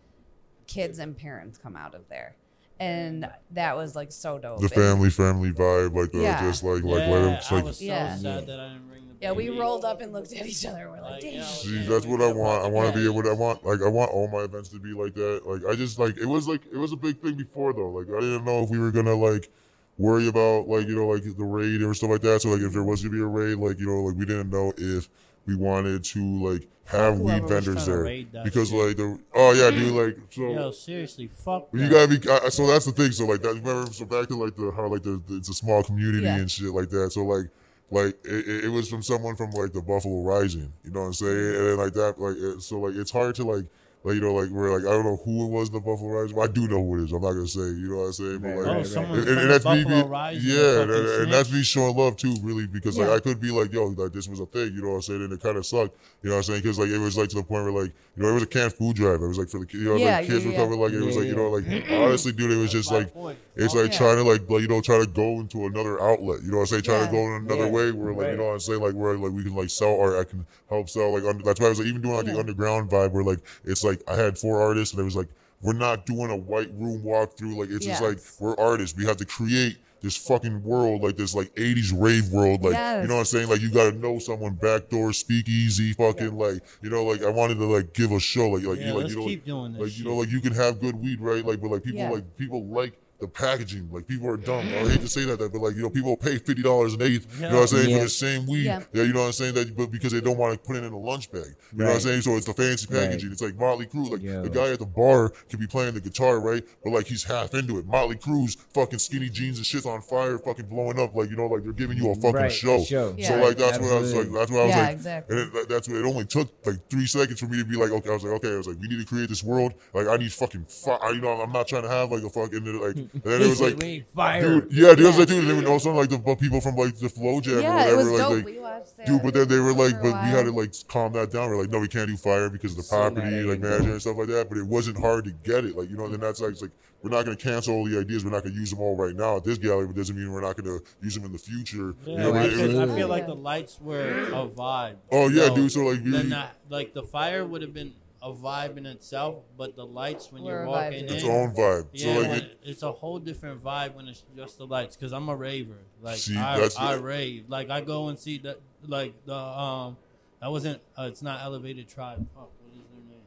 kids and parents come out of there, and that was like so dope. the And- family, family vibe, like the Yeah. just like yeah, like let him. I Like, was so Yeah. sad that I didn't bring the yeah, we baby. rolled up and looked at each other. and We're like, Like, damn. yo, See, that's what I want. I want to be able. To, I want like I want all my events to be like that. Like I just like it was like it was a big thing before though. Like I didn't know if we were gonna like worry about like you know like the raid or stuff like that. So like if there was gonna be a raid, like you know like we didn't know if we wanted to like have Fuck weed was vendors trying to there raid that because shit. like the oh yeah dude mm. like so. Yo, seriously, fuck. You that. gotta be I- so that's the thing. So like that. Remember, so back to like the how like the, the it's a small community Yeah. and shit like that. So like like it, it- it was from someone from like the Buffalo Rising. You know what I'm saying? And then like that like it, so like it's hard to like. Like you know, like we're like I don't know who it was the Buffalo Rising. Well, I do know who it is. I'm not gonna say. You know what I'm saying? But Right, like, Oh, right, right. someone and, from and the that's me, Buffalo being- Rising. yeah, fucking and, and that's me showing love too, really, because like Yeah. I could be like, yo, like this was a thing, you know what I'm saying, and it kind of sucked, you know what I'm saying, because like it was like to the point where like, you know, it was a canned food drive, it was like for the ki- you know, Yeah, like kids yeah, were yeah. coming, like it was Yeah, like you know, like honestly, dude, it was just like. point. It's Fuck like yeah. trying to like, like you know try to go into another outlet. You know what I'm saying? Trying Yeah. to go in another Yeah. way where like Right. you know what I'm saying? Like where like we can like sell art. I can help sell like under, that's why I was like even doing like the underground vibe where like it's like I had four artists and it was like we're not doing a white room walkthrough. Like it's just like Yes. we're artists. We have to create this fucking world like this like 80s rave world like Yes. you know what I'm saying like you got to know someone backdoor speak easy fucking like you know like I wanted to like give a show like like Yeah, you like let's you know keep doing this. like you know, like you can have good weed, right? Like, but like people Yeah. like people like the packaging. Like people are dumb. I hate to say that, that but like you know, people pay fifty dollars an eighth. You know what I'm saying Yeah. for the same weed. Yeah. Yeah. you know what I'm saying that, but because they don't want to put it in a lunch bag. You know what I'm saying? So it's the fancy Right. packaging. It's like Motley Crue. Like Yo. the guy at the bar could be playing the guitar, right? But like he's half into it. Motley Crue's fucking skinny jeans and shit's on fire, fucking blowing up. Like you know, like they're giving you a fucking Right, a show. show. Yeah. So like that's what I was like. That's what I was Yeah, like. exactly. And it, that's what it only took like three seconds for me to be like, okay, I was like, okay, I was like, we need to create this world. Like, I need fucking fire. You know, I'm not trying to have like a fucking like. And then it was like, We need fire. dude, yeah, dude, I was like, dude, and then we know some like the people from like the Flow Jam or whatever, it was like, dope. like we watched that. dude, but then they were like, but we had to like calm that down. We're like, no, we can't do fire because of the property, at like you, manager and stuff like that. But it wasn't hard to get it, like you know. Then that's like, it's like we're not going to cancel all the ideas. We're not going to use them all right now at this gallery, but doesn't mean we're not going to use them in the future. Yeah, you know, but it- because I feel like the lights were a vibe. Oh, yeah, So dude, so, like, really- then that, like the fire would have been a vibe in itself, but the lights when Were you're walking in, its own vibe. yeah, so like, it, it's a whole different vibe when it's just the lights. Because I'm a raver, like See, I, that's I it. rave, like I go and see that, like the um, that wasn't, uh, it's not Elevated Tribe. Fuck, what is their name?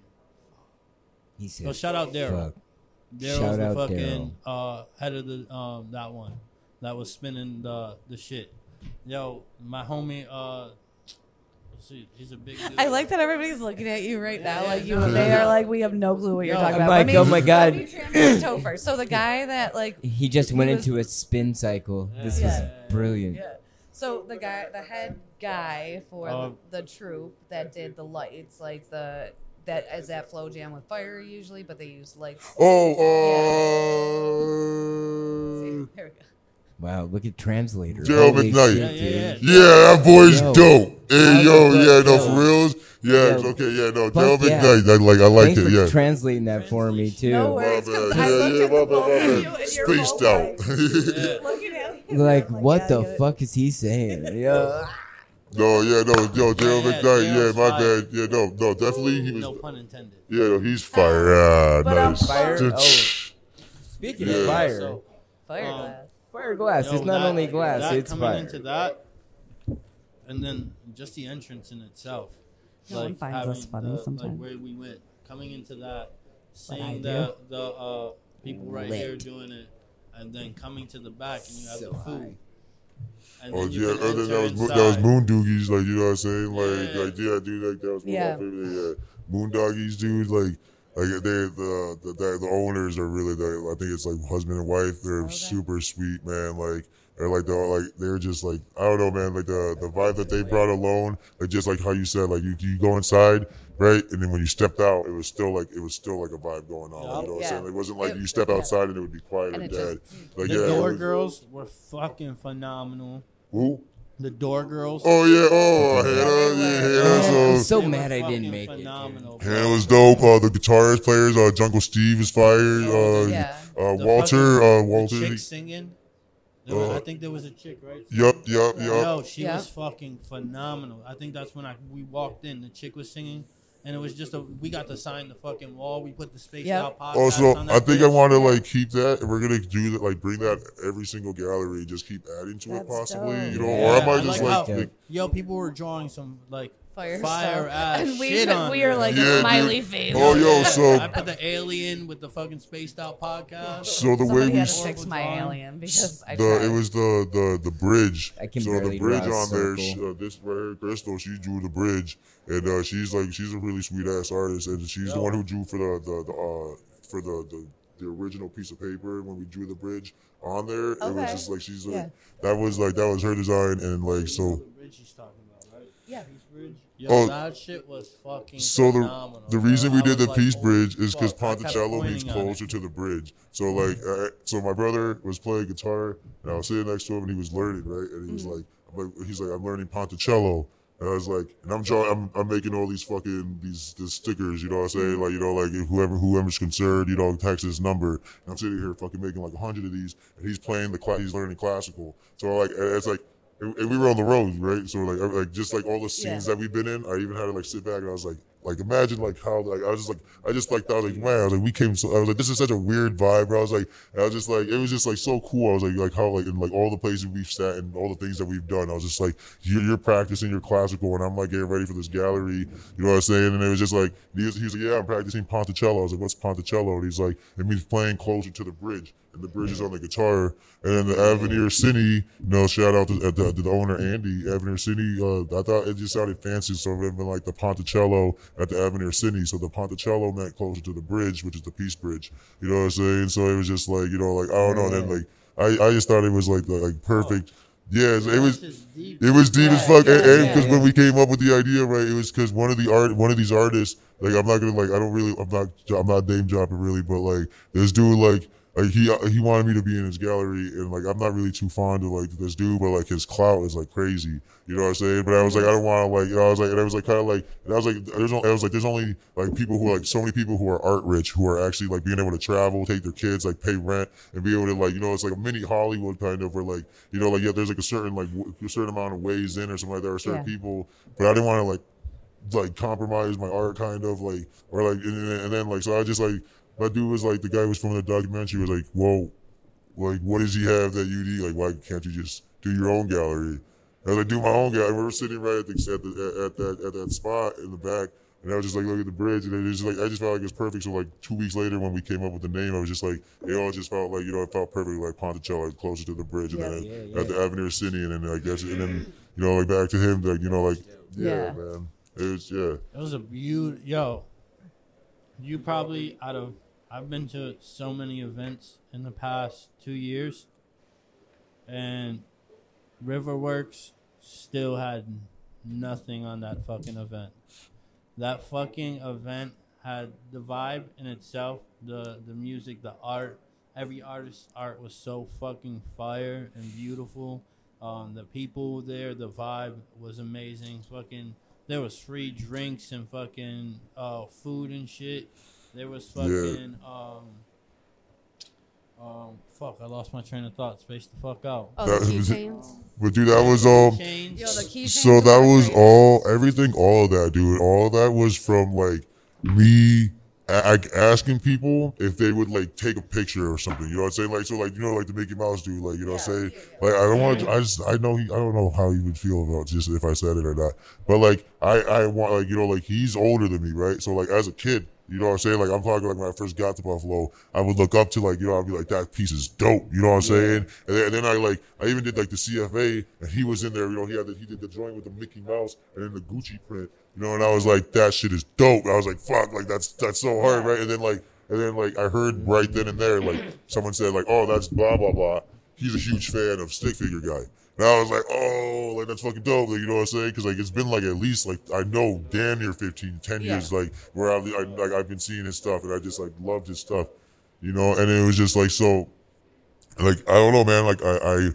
He said, So shout out Daryl. fuck. Daryl's Shout the fucking uh, head of the um that one that was spinning the the shit. Yo, my homie uh, let's see, he's a big dude. I like that everybody's looking at you right now, Yeah, like you. no, They no. are like, we have no clue what you're No, talking I'm about. like, Let me- oh my God. let me translate to. So the guy that like, He just He went was- into a spin cycle. This Yeah. was Yeah. brilliant. yeah. So the guy, the head guy for Oh. the, the troupe that did the lights, like the that is that Flow Jam with fire usually, but they use lights. oh, See, uh, here we go. Wow, look at translator. Gerald Holy McKnight. shit, Yeah, yeah, yeah. yeah, that boy's Yo. dope. Hey, How's yo, it yeah, going? no, Yo. for reals. Yeah, Yo. okay, yeah, no, Fuck Gerald yeah. McKnight. I like, I liked Thanks it. for Yeah. translating that for me too. No My worries, 'cause bad. I Yeah, looked yeah, at my the bad, my of bad. and you're Spaced out. like- Looking at me, Like, I'm what yeah, the yeah. fuck is he saying? Yo. no, yeah, no, yo, Gerald yeah, McKnight. Yeah, Gerald's my fire. bad. Yeah, no, no, definitely he was. no pun intended. Yeah, no, he's fire. Ah, But, um, nice. Fire? Dude, Oh. Speaking Yeah. of fire, So, Fire Um, glass. Fire glass. yo, it's not that- only glass, that it's coming fire. into that, and then just the entrance in itself. No one finds us funny the- sometimes. Like where we went, coming into that, I seeing do. the the uh, people right Lit. here doing it, and then coming to the back and you have So the food. high. And Oh yeah, can and then that was Mo- that was. Moon Doogies, like you know what I'm saying, like Yeah. like yeah, dude, like that was one Yeah. of my favorite. Yeah, Moon Doggies, dude, like like they the the the, the owners are really the I think it's like husband and wife. They're Okay. super sweet, man. Like they're like the like they're just like I don't know, man. Like the the vibe that they brought alone, like just like how you said, like you you go inside. Right, and then when you stepped out, it was still like it was still like a vibe going on. You know what I'm Yeah. saying? It wasn't like It- you step yeah. outside and it would be quiet And and dead. just Like The yeah, it door was- girls were fucking phenomenal. Who? The Door Girls. Oh yeah, oh Hannah, yeah, Hannah. I'm So so mad I didn't make it. phenomenal, dude. Hannah was dope. Uh, the guitarist players, uh, Jungle Steve is fire. Uh, Yeah. uh, The Walter, fucking- uh, the Walter. chick singing. Was- Uh, I think there was a chick, right? Yup, yup, yup. Yo, she Yeah. was fucking phenomenal. I think that's when I we walked in. The chick was singing, and it was just a. We got to sign the fucking wall. We put the space Yep. out podcast Also, on I that think I want to like keep that, and we're gonna do that, like bring that every single gallery, just keep adding to it, possibly, dope. you know, Yeah, or I I might just like like, how- like Yo, people were drawing some like Fire, fire stuff. ass and we, shit on we there. are like Yeah, smiley dude. face. Oh, yo, Yeah, so- I put the alien with the fucking spaced out podcast. so the way Somebody we had to s- fix my alien because I the tried. it was the the the bridge. I can so barely the bridge draw a on there, circle. she, uh, this right here, Crystal, she drew the bridge, and uh, she's like she's a really sweet ass artist, and she's the one who drew for the the, the uh for the, the the original piece of paper when we drew the bridge on there. It was Okay. just like she's like Yeah. that was like that was her design, and like so. The bridge he's talking about, right? Yeah. Peace Bridge. Yo, Oh, that shit was fucking So the phenomenal. the bro. reason we did the like, Peace Bridge is because fuck. I kept Ponticello means pointing closer to the bridge. So like, uh, so my brother was playing guitar, and I was sitting next to him, and he was learning right, and he was Mm-hmm. like, I'm like, he's like, I'm learning Ponticello. And I was like, and I'm drawing, I'm, I'm making all these fucking these, these stickers, you know what I'm saying? Like, you know, like if whoever whoever's concerned, you know, text his number. And I'm sitting here fucking making like a hundred of these, and he's playing the class, he's learning classical. So like, it's like, and and we were on the road, right? So like, I- like just like all the scenes Yeah. that we've been in, I even had to like sit back and I was like, like imagine like how like I was just like I just like thought like man I was like we came so I was like this is such a weird vibe bro. I was like I was just like it was just like so cool. I was like like how like in like all the places we've sat and all the things that we've done I was just like you're, you're practicing your classical and I'm like getting ready for this gallery you know what I'm saying? And it was just like he was, he was like yeah I'm practicing Ponticello. I was like what's Ponticello? And he's like it means playing closer to the bridge and the bridge is on the guitar. And then the Avenir Cine, you know, shout out to, uh, the, to the owner Andy. Avenir Cine, uh, I thought it just sounded fancy, so it would have been like the Ponticello at the Avenir Cine. So the Ponticello meant closer to the bridge, which is the Peace Bridge. You know what I'm saying? So it was just like, you know, like I don't know. And then like I, I just thought it was like the, like perfect. Yeah, it was. That's just deep. It was deep as fuck, and because when we came up with the idea, right, it was because one of the art, one of these artists, like I'm not gonna like, I don't really, I'm not, I'm not name dropping really, but like this dude, like, like he he wanted me to be in his gallery, and like I'm not really too fond of like this dude, but like his clout is like crazy, you know what I'm saying? But I was like, I don't want to like, you know, I was like, and I was like, kind of like, and I was like, there's, only, I was like, there's only like people who like so many people who are art rich, who are actually like being able to travel, take their kids, like pay rent, and be able to like, you know, it's like a mini Hollywood kind of where like, you know, like yeah, there's like a certain like w- a certain amount of ways in or something like that, or certain Yeah. people, but I didn't want to like like compromise my art kind of like or like and, then- and then like so I just like my dude was like the guy who was from the documentary was like whoa like what does he have that you need? Like why can't you just do your own gallery? I was like do my own gallery we were sitting right at the at, the, at that at that spot in the back and I was just like look at the bridge and it was just like I just felt like it was perfect so like two weeks later when we came up with the name I was just like it all just felt like you know it felt perfect like Ponticello like closer to the bridge and then Yeah, at the Avenir Cine and then like that's and then you know like back to him like you know like yeah, Yeah. man it was yeah. It was a beautiful, Yo, you probably out of I've been to so many events in the past two years, and Riverworks still had nothing on that fucking event. That fucking event had the vibe in itself, the the music, the art. Every artist's art was so fucking fire and beautiful. Um, the people there, the vibe was amazing. Fucking, there was free drinks and fucking uh, food and shit. There was fucking um, um, fuck. I lost my train of thought. Space the fuck out. oh, That the was it. but dude that was um Chains. Yo, so that was all everything all of that dude all of that was from like me a- asking people if they would like take a picture or something you know what i'm saying like so like you know like the mickey mouse dude like you know what i'm saying like i don't want to i just i know he i don't know how he would feel about just if i said it or not but like i i want like you know like he's older than me right so like as a kid you know what I'm saying? Like I'm talking like when I first got to Buffalo, I would look up to like, you know, I'd be like, that piece is dope. You know what I'm saying? And then, and then I like, I even did like the CFA and he was in there, you know, he had the, he did the joint with the Mickey Mouse and then the Gucci print, you know, and I was like, that shit is dope. I was like, fuck, like that's, that's so hard, right? And then like, and then like I heard right then and there, like someone said like, oh, that's blah, blah, blah. He's a huge fan of Stick Figure Guy. And I was like, oh, like that's fucking dope. Like, you know what I'm saying? Because like it's been like at least like I know damn near 15, 10 Yeah. years like where I've I, like I've been seeing his stuff and I just like loved his stuff, you know. And it was just like so, like I don't know, man. Like I I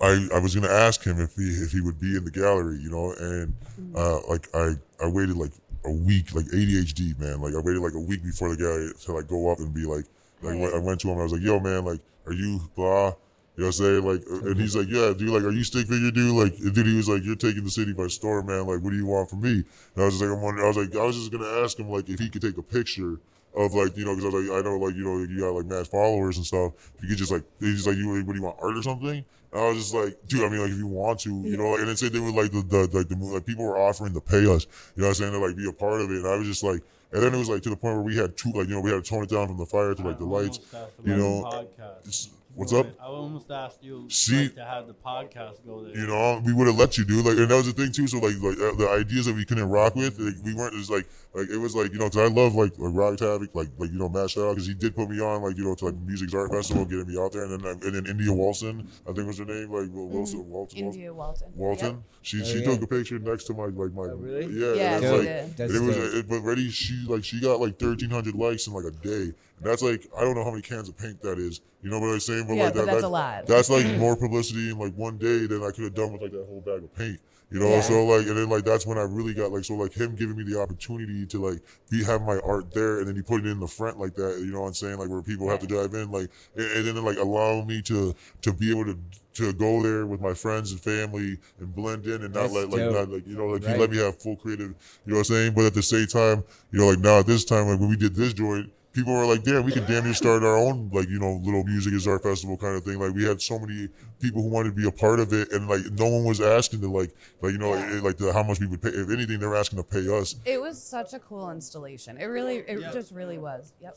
I, I was gonna ask him if he if he would be in the gallery, you know, and uh, like I I waited like a week, like ADHD man, like I waited like a week before the gallery to like go up and be like, like when I went to him, and I was like, yo man, like are you blah? You know what I'm saying? Like, uh, and he's like, yeah, dude, like, are you stick figure, dude? Like, dude, he was like, you're taking the city by storm, man. Like, what do you want from me? And I was just like, I'm wondering, I was like, I was just gonna ask him like if he could take a picture of like, you know, because I was like, I know like, you know, you got like mass followers and stuff. If you could just like, he's like, you, what do you want, art or something? And I was just like, dude, I mean, like, if you want to, you know, like, and then say they were like the, the, like the, like people were offering to pay us, you know what I'm saying, to like be a part of it. And I was just like, and then it was like to the point where we had two, like, you know, we had to tone it down from the fire to like the lights. you know, podcast. What's up? I almost asked you See- like, to have the podcast go there. You know, we would have let you do like, and that was the thing too. So like, like uh, the ideas that we couldn't rock with, like, we weren't just like, like it was like you know, because I love like like Rock Havoc, like like you know, Matt shout out because he did put me on like you know to like Music's Art Festival, getting me out there, and then uh, and then India Wilson, I think was her name, like Wil- Wilson, Walton, India Walton. Walton. She Oh, she yeah. took a picture next to my like my Oh, really? yeah Yeah, and like, did. That's and it was dope. it, but ready she like she got like thirteen hundred likes in like a day. And that's like I don't know how many cans of paint that is. You know what I'm saying? But Yeah, like but that, that's that- a lot. That's like more publicity in like one day than I could have done with like that whole bag of paint. You know, Yeah. so like, and then like that's when I really got like, so like him giving me the opportunity to like be have my art there, and then you put it in the front like that. You know what I'm saying? Like where people have to dive in, like, and, then like allow me to to be able to to go there with my friends and family and blend in and not That's let like not like you know like Right. he let me have full creative. You know what I'm saying? But at the same time, you know, like now at this time, like when we did this joint. People were like, "Damn, we could damn near start our own like you know little Music is Art festival kind of thing." Like we had so many people who wanted to be a part of it, and like no one was asking to like like you know like, eh, like the, how much we would pay. If anything, they were asking to pay us. It was such a cool installation. It really, it Yeah. just really was. Yep.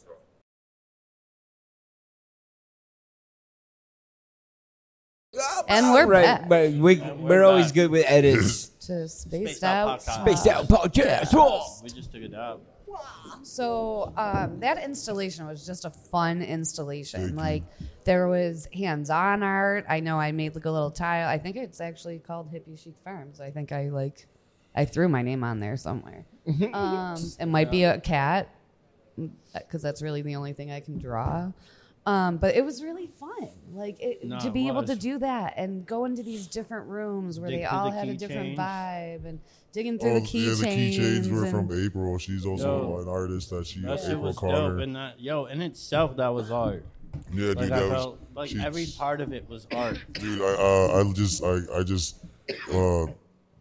And we're right, back but we, we're, we're always back. good with edits. to Spaced, Spaced Out. Out Podcast. Spaced out podcast. We just took it out. So um, that installation was just a fun installation. Like there was hands-on art. I know I made like a little tile. I think it's actually called Hippie Chic Farms. I think I like I threw my name on there somewhere. um, it might be a cat because that's really the only thing I can draw. Um, but it was really fun, like it, No, to it be able to do that and go into these different rooms where Dig they all the had a different change. vibe and digging through Oh, the keychains. yeah, the keychains were from April. She's also Yo. an artist that she That April was Carter. dope, and that yo in itself that was art. yeah, dude, Like that I was like she- every part of it was art. dude. I uh, I just I I just uh.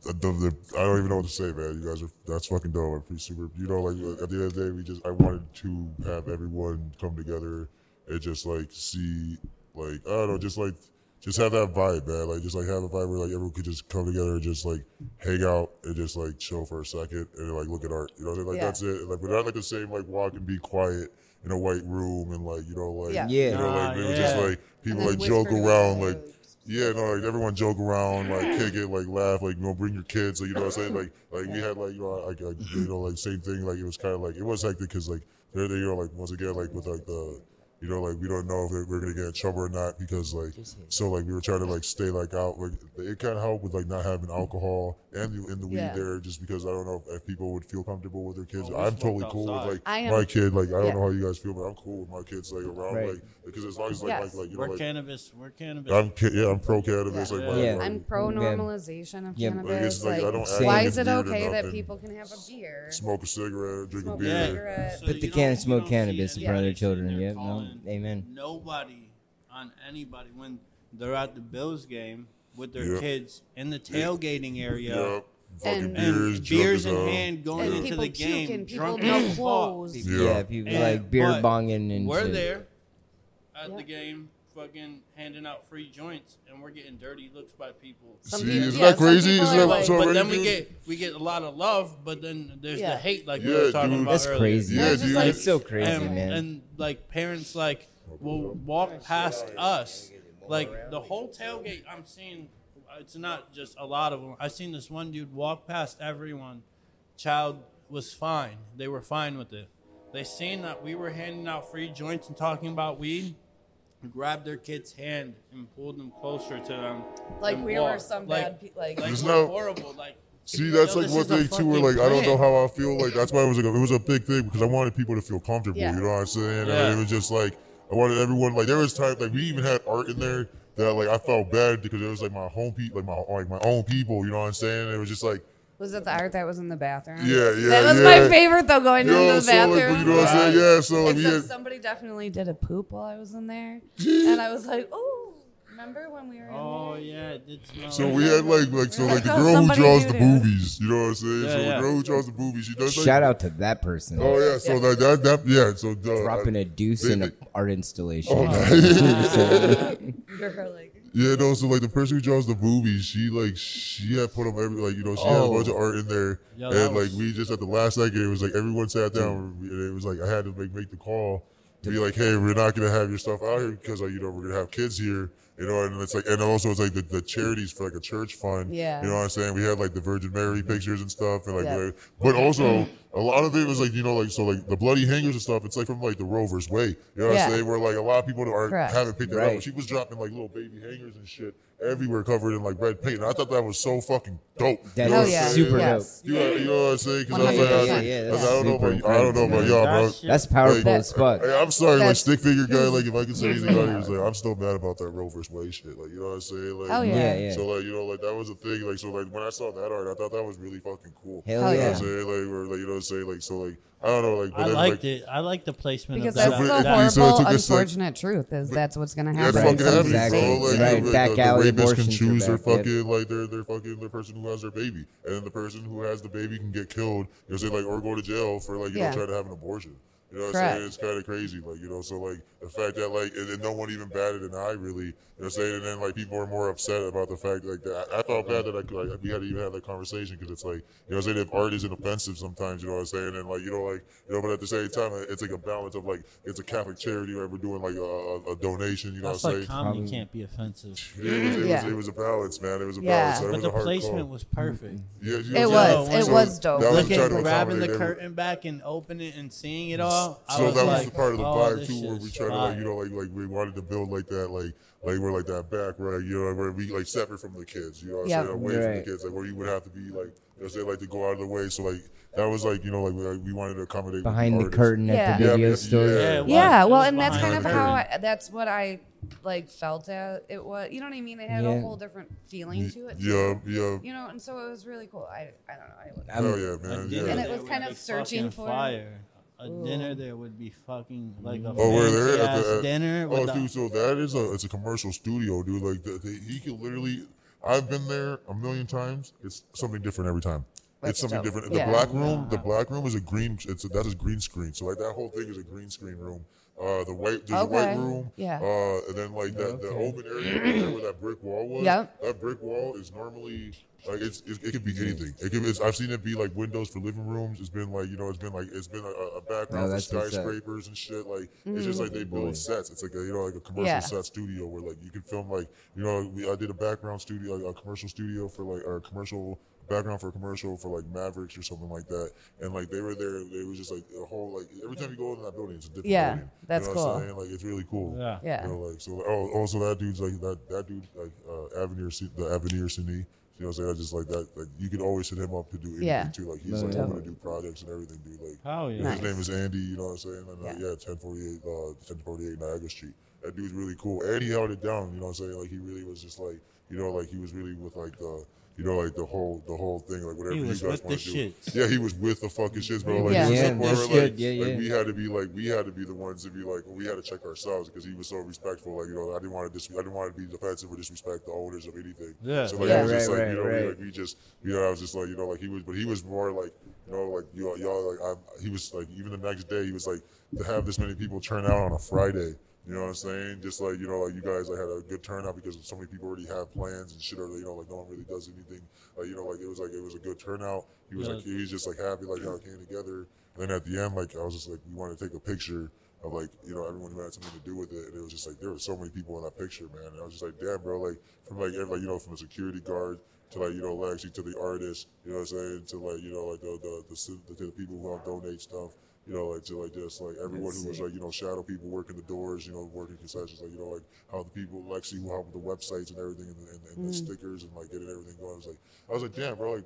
The, the, I don't even know what to say, man. You guys are that's fucking dope. I'm pretty super. You know, like at the end of the day, we just I wanted to have everyone come together and just like see, like I don't know, just like just have that vibe, man. Like just like have a vibe where like everyone could just come together and just like hang out and just like chill for a second and like look at art. You know, what I'm saying? like Yeah. that's it. Like, but not like the same like walk and be quiet in a white room and like you know like Yeah. Yeah. you know like Nah, it was just like people like joke around like. Yeah, no, like everyone joke around, like kick it, like laugh, like you know, bring your kids, like you know what I'm saying, like like we had like you know like, like you know like same thing, like it was kind of like it was hectic because like they're they, you know like once again like with like the you know like we don't know if we're gonna get in trouble or not because like so like we were trying to like stay like out like it kind of helped with like not having alcohol and the, in the weed Yeah. there just because I don't know if, if people would feel comfortable with their kids. Oh, I'm totally smoked cool with like am- my kid, like I don't Yeah. know how you guys feel, but I'm cool with my kids like around Right. like because as long as like Yes. like, like you know We're like cannabis. We're cannabis. I'm ca- yeah I'm pro cannabis Yeah. like Yeah. my- Yeah. my- I'm pro normalization of Yeah. Like, cannabis. it's like, I Like, don't why is it it's weird or okay that people can have a beer? smoke a cigarette, drink Smoke a a beer. cigarette. But you they can't smoke cannabis in front of their children. sitting there Yep. No. Calling Amen. Nobody on anybody when they're at the Bills game with their Yeah. kids in the tailgating area. Yep. Fucking And- beers, And beers in drunk as hell. hand going And into the game, puking, drunk no clothes. Yeah, Yeah. people And- like beer bonging and We're shit. there at Yeah. the game, fucking handing out free joints, and we're getting dirty looks by people. Some See, people- isn't yeah, that crazy? Isn't that like- so but already, then we dude? get we get a lot of love, but then there's Yeah. the hate like Yeah, we were talking dude. about That's earlier. crazy. Yeah, It's dude. like- It's so crazy, and, man. and like parents like will walk past us like the whole tailgate i'm seeing it's not just a lot of them i seen this one dude walk past everyone child was fine they were fine with it they seen that we were handing out free joints and talking about weed grabbed their kid's hand and pulled them closer to them Like and we were some like, bad people. like, like There's no- horrible like See, that's like this one is a thing too. Where fucking like I don't know how I feel. Like that's why it was like a, it was a big thing because I wanted people to feel comfortable. Yeah. You know what I'm saying? Yeah. And it was just like I wanted everyone. Like there was times like we even had art in there that like I felt bad because it was like my home people, like my like my own people. You know what I'm saying? It was just like Was it the art that was in the bathroom? Yeah, yeah, That was yeah. my favorite though, going you know, into the so like, bathroom. you know what I'm saying? Yeah, so like we Except had, somebody definitely did a poop while I was in there, and I was like, "Oh, remember when we were in Oh there?" yeah, it did smell. so like we had like like so Like, like the oh, girl who draws the that. movies. You know what I'm saying? Yeah, so yeah. the girl who draws the movies, she does like Shout out to that person. Oh yeah, so that that, that yeah, so uh, Dropping a deuce they- in they- an art installation. You're like, Yeah, no. So like the person who draws the movies, she like she had put up every like you know she had a Oh. bunch of art in there, that and like was- we just at the last second it was like everyone sat down and it was like I had to make make the call to be like, hey, we're not gonna have your stuff out here because like you know we're gonna have kids here, you know, and it's like and also it's like the, the charities for like a church fund, Yeah. you know what I'm saying? We had like the Virgin Mary mm-hmm. pictures and stuff, and like, Yeah. like- but also. A lot of it was like you know like so like the bloody hangers and stuff. It's like from like the Roe v. Wade. You know what Yeah. I'm saying? Where like a lot of people are Correct. haven't picked that up. She was dropping like little baby hangers and shit everywhere covered in like red paint. And I thought that was so fucking dope. That you know Hell yeah. super yes. You know, you know what I'm saying? Because I was like, I, was like, Yeah, yeah, I, was that's like, I don't know about I don't know about y'all, bro. That's powerful Hey, as fuck. Hey, I'm sorry, like stick figure guy. Like if I can say anything about it, it's like I'm still mad about that Roe v. Wade shit. Like you know what I'm saying? Like, Hell yeah. Yeah, yeah. So like you know like that was a thing. Like so like when I saw that art, I thought that was really fucking cool. Hell Hell You know yeah. what I'm saying? Like or like you know what I'm saying? Like so like I don't know like but I then, liked like, it. I liked the placement because of that's that. but- the that- so it horrible, took like- unfortunate truth is that's what's gonna happen. in fucking some happening, Exactly. bro. Like, Right, the, uh, back the, the alley rapist can choose their back, yeah. fucking like they're they're fucking the person who has their baby, and then the person who has the baby can get killed. You know, say like or go to jail for like you Yeah. know trying to have an abortion. You know what I'm saying? It's kind of crazy, like you know. So like the fact that like and, and no one even batted an eye, really. You know what I'm saying? And then like people are more upset about the fact like that. I, I felt bad that I could, like we had to even have that conversation because it's like you know what I'm saying if art isn't offensive sometimes, you know what I'm saying? And like you know like you know, but at the same time it's like a balance of like it's a Catholic charity where we're doing like a, a, a donation. You know That's what I'm like saying? comedy Probably- can't be offensive. It was, it, Yeah. was, it was a balance, man. It was a Yeah. balance. So But was the a hard placement call. was perfect. Yeah, you It know, was. so- It was dope. That was Look trying at grabbing the curtain back and opening it and seeing it all. I So was that was like, the part of the oh, vibe too, where shit's we tried to like, you know, like like we wanted to build like that, like like we're like that back, right? You know, where we like separate from the kids, you know, what I'm Yeah. saying away from the kids, like where you would have to be like, you know, say like to go out of the way. So like that was like, you know, like we, like, we wanted to accommodate Behind the artists. curtain Yeah. at the video yeah, store. yeah. Yeah. Yeah, well, and that's kind of how. I, that's what I like felt at it was. You know what I mean? It had Yeah. a whole different feeling to it. Yeah, too. yeah. You know, and so it was really cool. I I don't know. I would- I'm- Hell yeah, man. dinner And it was there kind of searching fucking for- fire. A Ooh. dinner there would be fucking like a Oh, where they're fancy at ass the uh, at- dinner. with Oh, the- dude, so that is a it's a commercial studio, dude. Like the, the, he could literally. I've been there a million times. It's something different every time. That's it's something dope. different. The black room, the black room is a green. It's a, that's a green screen. So like that whole thing is a green screen room. Uh, the white there's a white room. Yeah. Uh, and then like that the open area where that brick wall was. Yep. That brick wall is normally like it's, it, it could be anything. It could, it's, I've seen it be like windows for living rooms. It's been like you know it's been like it's been a, a background No, for that's what's up. skyscrapers and shit. Like it's just like they build sets. It's like a, you know like a commercial Yeah. set studio where like you can film like you know we, I did a background studio like a commercial studio for like or a commercial background for a commercial for like Mavericks or something like that. And like they were there. It was just like a whole like every time you go in that building, it's a different Yeah, building. that's you know What cool. I'm saying? Like it's really cool. Yeah. Yeah. You know, like so. Oh, also that dude's like that. That dude like uh, Avenir, C- the Avenir Cine. You know, what I'm saying I just like that. Like you could always hit him up to do anything Yeah. too. Like he's No, like yeah. open to do projects and everything, dude. Like Hell yeah. Nice. his name is Andy. You know what I'm saying? And, uh, Yeah. yeah, 1048, uh, 1048 Niagara Street. That dude's really cool, and he held it down. You know what I'm saying? Like he really was just like, you know, like he was really with like the. You know, like the whole the whole thing, like whatever He you guys want to do. shits. Yeah, he was with the fucking shits, bro. Like, Yeah. Yeah, point where, like, Yeah, like we had to be like we had to be the ones to be like we had to check ourselves because he was so respectful. Like you know, I didn't want to dis- I didn't want to be defensive or disrespect the owners of anything. Yeah. So like Yeah. it was just like right, you know we, like we just you know I was just like you know like he was but he was more like you know like you y'all like I'm, he was like even the next day he was like to have this many people turn out on a Friday. You know what I'm saying? Just like you know, like you guys, like had a good turnout because so many people already have plans and shit. Or you know, like no one really does anything. Like you know, like it was like it was a good turnout. He was Yeah. like he was just like happy, like y'all came together. And then at the end, like I was just like, we wanted to take a picture of like you know everyone who had something to do with it, and it was just like there were so many people in that picture, man. And I was just like, damn, bro, like from like every, like you know from a security guard to like you know like actually to the artist, you know what I'm saying, to like you know like the the the, the, the people who help donate stuff. You know, like to like just like everyone who was like you know shadow people working the doors, you know, working concessions, like you know like how the people Lexi who help with the websites and everything and, the, and, and the mm. stickers and like getting everything going. I was like, I was like, damn, bro, like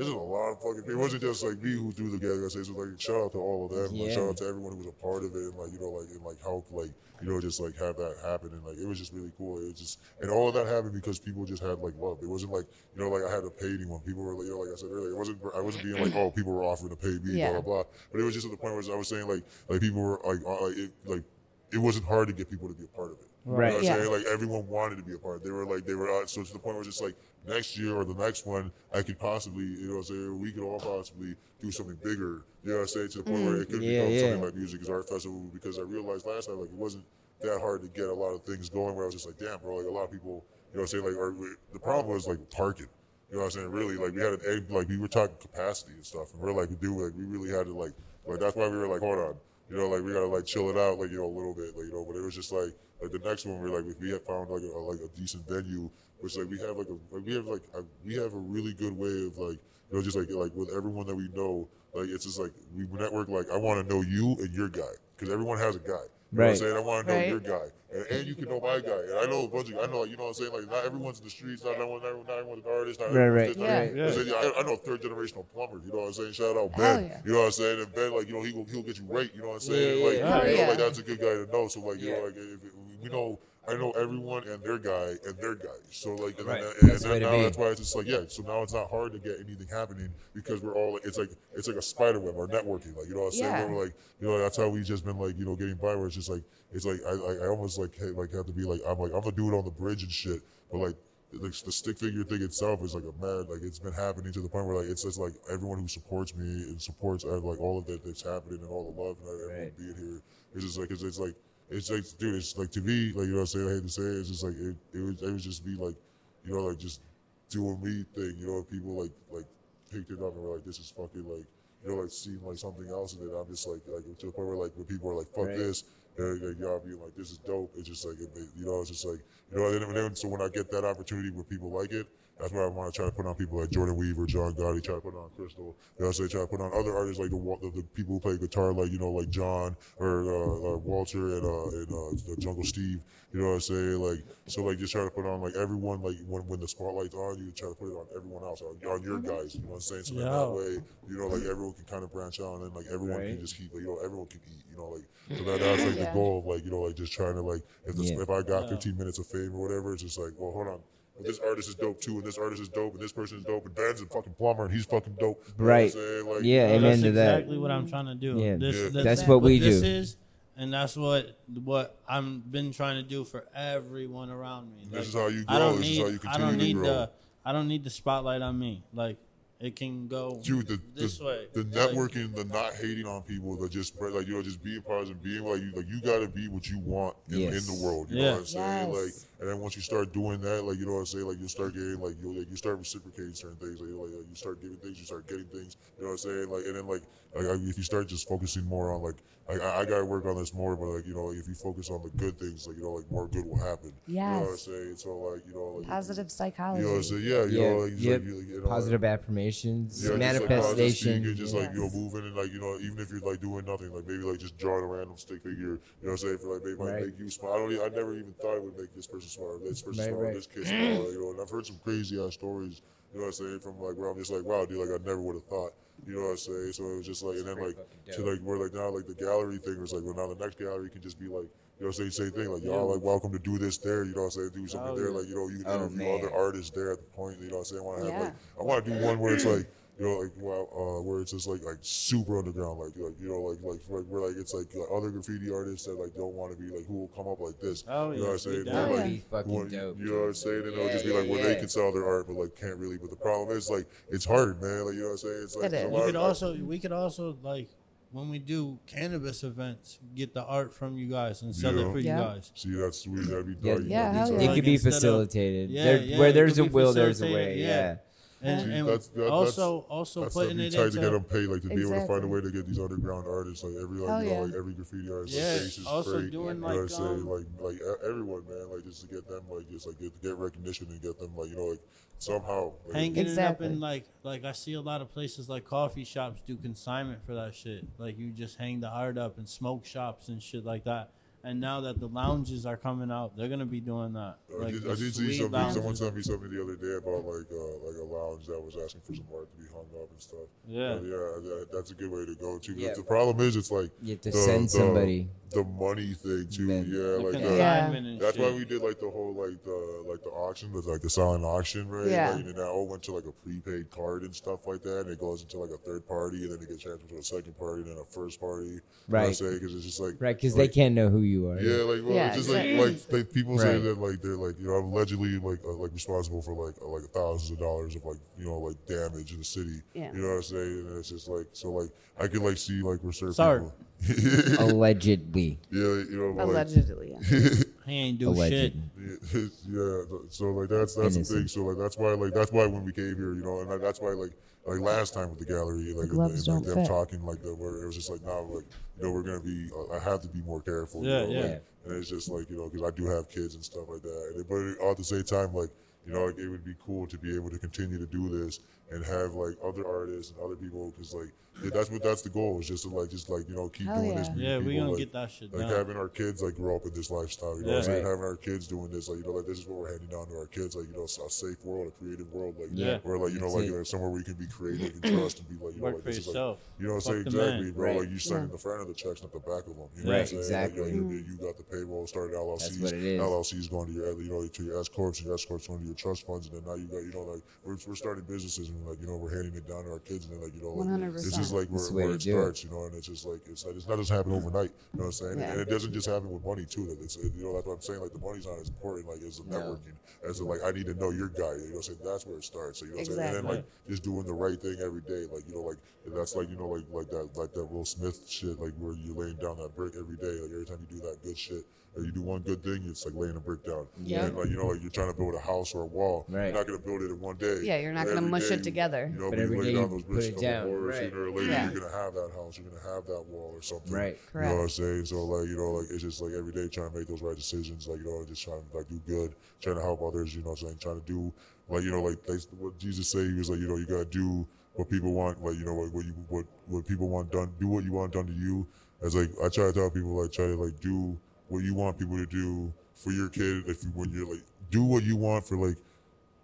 this is a lot of fucking people. It wasn't just like me who threw the gather. I say so like shout out to all of them. Like, Yeah. shout out to everyone who was a part of it and like you know like and like helped like you know just like have that happen and like it was just really cool. It was just and all of that happened because people just had like love. It wasn't like you know like I had to pay anyone. People were like you know like I said earlier. It wasn't I wasn't being like oh people were offering to pay me Yeah. blah blah blah. But it was just at the point where I was saying like like people were like uh, like it, like it wasn't hard to get people to be a part of it. You know Right. what I'm Yeah. saying? Like everyone wanted to be a part. They were like they were uh, so to the point where it's just like next year or the next one I could possibly you know what I'm saying we could all possibly do something bigger. You know what I'm saying? To the point where it could Yeah, become yeah. something like Music is Art Festival because I realized last time like it wasn't that hard to get a lot of things going where I was just like damn bro like a lot of people you know what I'm saying like or, the problem was like parking. You know what I'm saying? Really, like we had an egg, like we were talking capacity and stuff, and we're like, dude, like we really had to like, like that's why we were like, hold on, you know, like we gotta like chill it out, like you know, a little bit, like you know. But it was just like, like the next one, we are like, we had found like a, like a decent venue, which like we have like a, like, we have like a, we have a really good way of like, you know, just like like with everyone that we know, like it's just like we network. Like I want to know you and your guy because everyone has a guy. You know what I'm Right. saying? I want to know Right. your guy, and, and you can know my guy. And I know a bunch of, I know, you know what I'm saying? Like, not everyone's in the streets, not everyone, not everyone- not everyone's an artist, not Right, right. this, not Yeah. everyone- I, said, I, I know third generational plumber. You know what I'm saying? Shout out Hell Ben. yeah. You know what I'm saying? And Ben, like you know, he will he'll get you right. You know what I'm saying? Yeah, like yeah, yeah. you know, Hell like that's a good guy to know. So like you Yeah. know, like if it, we know. I know everyone and their guy and their guy. So like, and, Right. then, and That's the then now be. that's why it's just like, yeah. So now it's not hard to get anything happening because we're all. It's like it's like a spider web or networking. Like you know what I'm saying? Yeah. We're like, you know, that's how we just been like, you know, getting by. Where it's just like, it's like I, I, I almost like hey, like have to be like, I'm like I'm the dude on the bridge and shit, but like. The, the stick figure thing itself is like a mad like it's been happening to the point where like it's just like everyone who supports me and supports uh, like all of that that's happening and all the love and everyone Right. being here it's just like it's, it's like it's like dude it's like to me like you know what I'm saying I hate to say it, it's just like it, it was it was just me, like you know like just doing me thing you know people like like picked it up and were like this is fucking like you know like seeing like something else and then I'm just like like to the point where like when people are like fuck Right. this and like y'all being like this is dope it's just like it, you know it's just like you know and then, and then so when I get that opportunity where people like it that's why I want to try to put on people like Jordan Weaver, John Gotti, try to put on Crystal. You know, I'm saying try to put on other artists like the, the the people who play guitar, like you know, like John or uh, uh, Walter and uh, and uh, Jungle Steve. You know what I'm saying? Like so, like just try to put on like everyone. Like when when the spotlight's on you, try to put it on everyone else, on, on your guys. You know what I'm saying? So that, that way, you know, like everyone can kind of branch out, and then like everyone Right. can just keep, like, you know, everyone can eat. You know, like so that, that's like Yeah. the goal of like you know, like just trying to like if the, Yeah. if I got Yeah. 15 minutes of fame or whatever, it's just like, well, hold on. Well, this artist is dope too, and this artist is dope, and this person is dope, and Ben's a fucking plumber, and he's fucking dope. You know what I'm Right. Like, Yeah, amen that's to that. exactly what I'm trying to do. Yeah. This, Yeah. this- That's what we this do. is, and that's what what I've been trying to do for everyone around me. This is how you I grow. don't This is how you continue I continue don't to need grow. the. I don't need the spotlight on me. Like it can go Dude, the, this the, way. the Like, networking, the not hating on people, the just like you know, just being positive, being like you, like you got to be what you want in, Yes. in the world. You Yeah. know what I'm saying? Yes. Like, and then once you start doing that, like you know what I'm saying, like you start getting like you like you start reciprocating certain things. Like, you like you start giving things, you start getting things. You know what I'm saying? Like, and then like like if you start just focusing more on like like I, I gotta work on this more, but like you know, like if you focus on the good things, like you know, like more good will happen. You know what I'm Yes. saying? So like you know, like Positive psychology. You know what I'm saying? Yeah, you Yeah. know, like, Yep. like, you, you know, Positive affirmations, yeah, just, like, positive manifestation. speaking, just like you know, moving and like you know, even if you're like doing nothing, like maybe like just drawing a random stick figure. You know what I'm saying? For like maybe might Right. make you smile. I don't. I never even thought it would make this person smile. Or this person Right, smile. right. This kid smile. You know, and I've heard some crazy ass stories. You know what I'm saying? From like where I'm just like, wow, dude, like I never would have thought. You know what I'm saying? So it was just like, and then like to dope. like where like now like the gallery thing was like, well now the next gallery can just be like. You know, same same thing. Like y'all, like welcome to do this there. You know, what I'm saying do something Oh, there. Like you know, you can Oh, interview man. other artists there at the point. You know, what I'm saying I want to have Yeah. like I want to do one where it's like you know like well uh, where it's just like like super underground like like you know like like like where like it's like, like other graffiti artists that like don't want to be like who will come up like this. Oh, you know yeah. what I'm saying? We They're, down. like, fucking want- dope, You know what I'm saying? And it'll Yeah, just be yeah, like where yeah. they can sell their art, but like can't really. But the problem is like it's hard, man. Like you know what I'm saying? It's like It a is. lot We could also we could also like when we do cannabis events, get the art from you guys and sell Yeah. it for Yeah. you guys. see that's sweet. That'd be Yeah, dark. Yeah, It yeah. could be Instead of- facilitated. Yeah, There- yeah, where there's a will, there's a way. Yeah. yeah. And, See, and that's- that- also also That's putting be it tight into to get them paid, like to be able to find a way to get these underground artists, like every like Hell you know, yeah. like every graffiti artist, Yeah, like Face is also Free, doing, you know like, what I'm saying, um, like like e- everyone, man, like just to get them, like just like get, get recognition and get them, like you know, like somehow. Like, hanging it up Exactly. in like like I see a lot of places like coffee shops do consignment for that shit. Like you just hang the art up in smoke shops and shit like that. And now that the lounges are coming out, they're gonna be doing that. I Like did, I did see suite something. Someone lounges. sent me something the other day about like uh, like a lounge that was asking for some art to be hung up and stuff. Yeah. But yeah, that, that's a good way to go too. Yeah. The problem is, it's like You have to the- send the- somebody. the money thing too. Then- yeah, The like uh, consignment and That's why we did like the whole like the like the auction, the, like the silent auction, right? Yeah. Like, and that all went to like a prepaid card and stuff like that, and it goes into like a third party, and then it gets transferred to a second party, and then a first party. Right. Because it's just like Right, because like, they can't know who you are. Yeah, like well, Yeah, it's just exactly. like like they, people say that like they're like you know I'm allegedly like uh, like responsible for like uh, like thousands of dollars of like you know like damage in the city. Yeah. You know what I'm saying? And it's just like so like I could like see like where certain Sorry. people. Allegedly. yeah, you know, like, Allegedly. Yeah. He ain't do shit. Allegedly. yeah, so like that's that's the thing. Innocent. So like that's why like that's why when we came here, you know, and like, that's why like like last time with the gallery, like, and, gloves and, don't like them fit. talking like the, where it was just like now like you know we're gonna be uh, I have to be more careful. Yeah, you know, yeah. like, and it's just like you know because I do have kids and stuff like that. And but all at the same time, like you know, like, it would be cool to be able to continue to do this and have like other artists and other people because like yeah, that's what that's the goal is just to like just like you know keep Hell doing this. yeah. meet Yeah, we people, gonna like, get that shit like done. having our kids like grow up in this lifestyle, you know, Yeah. what I'm saying? Right. having our kids doing this, like you know, like this is what we're handing down to our kids, like you know, a safe world, a creative world, like Yeah. where like you know, like you know, somewhere where you can be creative and trust and be like, you know, Work like for this is like, you know, what I'm saying exactly, man. bro. Right. Like you signing Yeah. Mm-hmm. the front of the checks, not the back of them. You Right, know what I'm saying? exactly. Like, you, know, you got the payroll started LLCs. That's what it is. LLCs going to your, you know, to your S corps, and your S corps going to your trust funds, and then now you got, you know, like we're, we're starting businesses and like you know we're handing it down to our kids, and then like you know, like 100%. it's just like where, That's the way where it starts, you know, and it's just like it's, like, it's not just happen overnight. You know what I'm saying? Yeah. And it doesn't just happen with money too. That it's you know that's what I'm saying. Like the money's not as important like as the No. networking as the, like I need to know your guy. You know, what I'm saying that's where it starts. So, you know, what I'm saying? and then like just doing the right thing every day. Like you know, like that's like you know, like like that like that Will Smith shit. Like where you're laying down that brick every day. Like every time you do that good shit. Or you do one good thing, it's like laying a brick down. Yeah. And like you know, like you're trying to build a house or a wall. Right. You're not gonna build it in one day. Yeah, you're not But gonna mush day it together. You know, But but every you day lay you down those put bricks it a down, couple right. sooner or later Yeah. you're gonna have that house. You're gonna have that wall or something. Right. Correct. You know what I'm saying? So like you know, like it's just like every day trying to make those right decisions. Like you know, just trying to like do good, trying to help others. You know, what I'm saying trying to do like you know, like they, what Jesus said. He was like, you know, you gotta do what people want. Like you know, what, what you what what people want done. Do what you want done to you. As like I try to tell people, like try to like do what you want people to do for your kid. If you when you're like do what you want for like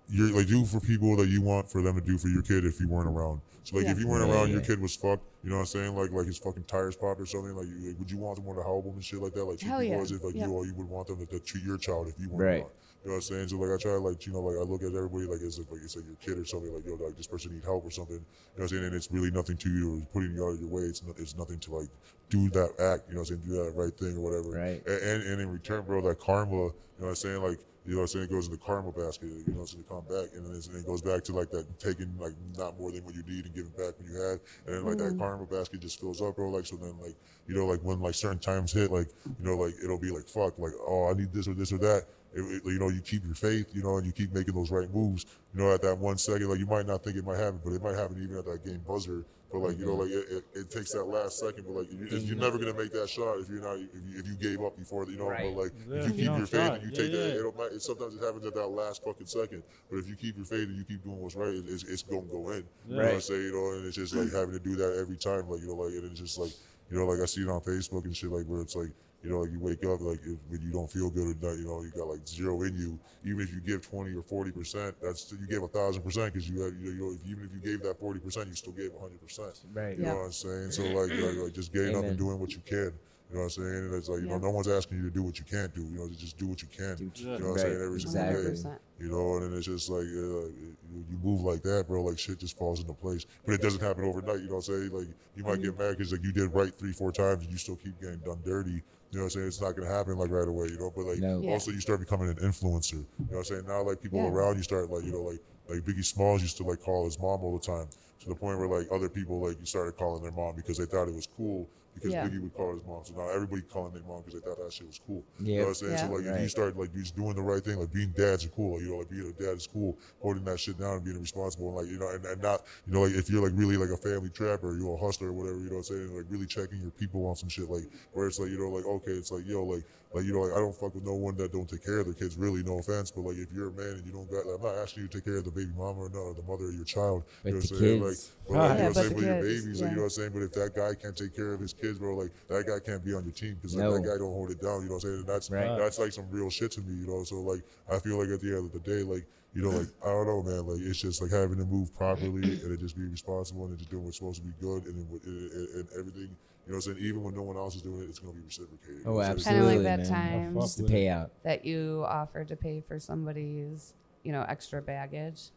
you're like do for people that you want for them to do for your kid if you weren't around. So like Yeah. if you weren't Yeah, around, your kid was fucked. You know what I'm saying? Like like his fucking tires popped or something. Like, you, like would you want someone to help him and shit like that? Like Hell people yeah. as if like Yeah. you or you would want them to, to treat your child if you weren't Right. around. You know what I'm saying? So like I try to like you know like I look at everybody like as if like it's like your kid or something like yo like this person need help or something. You know what I'm saying? And it's really nothing to you or putting you out of your way. It's not, it's nothing to like do that act. You know what I'm saying? Do that right thing or whatever. Right. And, and and in return, bro, that karma. You know what I'm saying? Like you know what I'm saying? It goes in the karma basket. You know, so they come back, and then it's- and it goes back to like that taking like not more than what you need and giving back when you had, and then like that mm. karma basket just fills up, bro. Like so, then like you know, like when like certain times hit, like you know, like it'll be like fuck, like oh, I need this or this or that. It, it- you know, you keep your faith, you know, and you keep making those right moves. You know, at that one second, like you might not think it might happen, but it might happen even at that game buzzer. But like you know, like it, it, it takes that last second, but like you, you're never gonna make that shot if you're not if you, if you gave up before, you know. Right. But like Yeah, if if you you keep don't your faith and you Yeah, take that, yeah. it'll it, sometimes it happens at that last fucking second. But if you keep your faith and you keep doing what's right, it, it's, it's gonna go in. You know what I'm saying? You know, and it's just like having to do that every time, like you know, like and it's just like you know, like I see it on Facebook and shit, like where it's like. You know, like you wake up, like if, when you don't feel good or not, you know, you got like zero in you. Even if you give twenty or forty percent, that's you gave a thousand percent because you had, you know, if, even if you gave that forty percent, you still gave hundred percent. Right. You Yeah. know what I'm saying? So like, like, like just getting up and doing what you can. You know what I'm saying? And it's like, you Yeah. know, no one's asking you to do what you can't do. You know, just do what you can. Do- you know what I'm right, saying? Every single day. exactly. 100%. You know, and then it's just like uh, you, you move like that, bro. Like shit just falls into place. But it doesn't happen overnight. You know what I'm saying? Like you might get mad because like you did right three, four times, and you still keep getting done dirty. You know what I'm saying? It's not gonna happen like right away. You know, but like No. Yeah. also you start becoming an influencer. You know what I'm saying? Now like people Yeah. around you start like you know like like Biggie Smalls used to like call his mom all the time to the point where like other people like you started calling their mom because they thought it was cool because Yeah. Biggie would call his mom. So now everybody calling their mom because they thought that shit was cool. You know what I'm saying? Yeah. So like if you Right. start like just doing the right thing, like being dads are cool. Like, you know, like being a dad is cool. Holding that shit down and being responsible and like you know and, and not you know like if you're like really like a family trapper, you're a hustler or whatever. You know what I'm saying? Like really checking your people on some shit like where it's like you know like okay, it's like yo like. Like you know, like I don't fuck with no one that don't take care of their kids. Really, no offense, but like if you're a man and you don't got, I'm not asking you to take care of the baby mama or no, or the mother of your child. But you know what I'm saying? Like, but like, Yeah, you know what but I'm saying the your kids, babies, like, you know what I'm saying. But if that guy can't take care of his kids, bro, like that guy can't be on your team because like, No. that guy don't hold it down. You know what I'm saying? And that's Right. that's like some real shit to me. You know, so like I feel like at the end of the day, like you know, like I don't know, man. Like it's just like having to move properly and it just be responsible and just doing what's supposed to be good and then with- and, and, and everything. You know what I'm saying? Even when no one else is doing it, it's gonna be reciprocated. Oh, what I'm saying? absolutely. Kinda like that man. time. I Just the fuck with it. payout. that you offered to pay for somebody's, you know, extra baggage.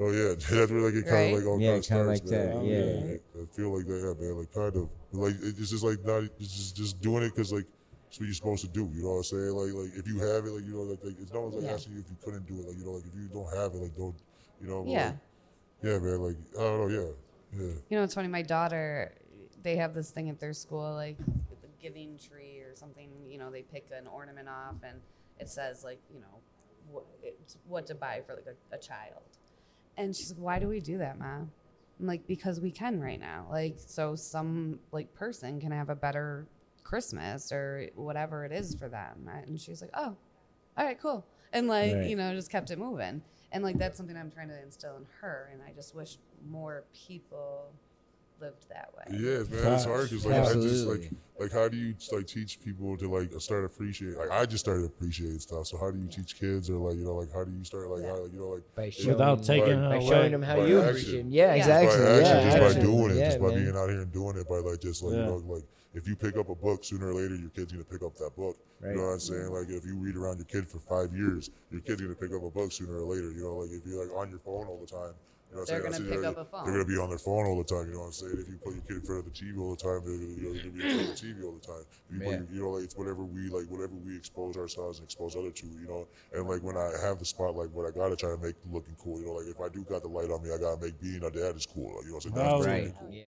Oh yeah, that's where like it kind Right? of like all Yeah, kind of kinda starts, like man. that, yeah. Like, I feel like that, yeah, man. Like kind of like it's just like not it's just just doing it because like it's what you're supposed to do. You know what I'm saying? Like like if you have it, like you know, like, like it's no one's like Yeah. asking you if you couldn't do it. Like you know, like if you don't have it, like don't you know? Yeah. Like, yeah, man. Like I don't know. Yeah, yeah. You know, it's funny. My daughter, they have this thing at their school, like the giving tree or something. You know, they pick an ornament off, and it says like, you know, what, it's what to buy for like a, a child. And she's like, "Why do we do that, ma?" I'm like, "Because we can right now. Like, so some like person can have a better Christmas or whatever it is for them." And she's like, "Oh, all right, cool." And like, Right. you know, just kept it moving. And like that's something I'm trying to instill in her, and I just wish more people lived that way. Yeah, man, it's hard because like I just like like how do you like teach people to like start appreciate like I just started appreciating stuff. So how do you teach kids or like you know like how do you start like how, like you know like By showing, Without taking by it by showing them how By you action. appreciate. 'em. Yeah, Yeah. exactly. by yeah, action, just by doing it, yeah, just by man. being out here and doing it, by like just like Yeah. you know, like if you pick up a book, sooner or later your kid's gonna pick up that book. Right. You know what I'm saying? Like if you read around your kid for five years, your kid's gonna pick up a book sooner or later. You know, like if you're like on your phone all the time. You know They're gonna pick they're, up a phone. They're gonna be on their phone all the time. You know what I'm saying? If you put your kid in front of the TV all the time, they're gonna, you know, they're gonna be in front of the TV all the time. If you, put Yeah. your, you know, like it's whatever we like, whatever we expose ourselves and expose other to. You know, and like when I have the spotlight, what I gotta try to make looking cool. You know, like if I do got the light on me, I gotta make being a dad is cool. You know what I'm saying? That's Right. really Right. cool. Yeah.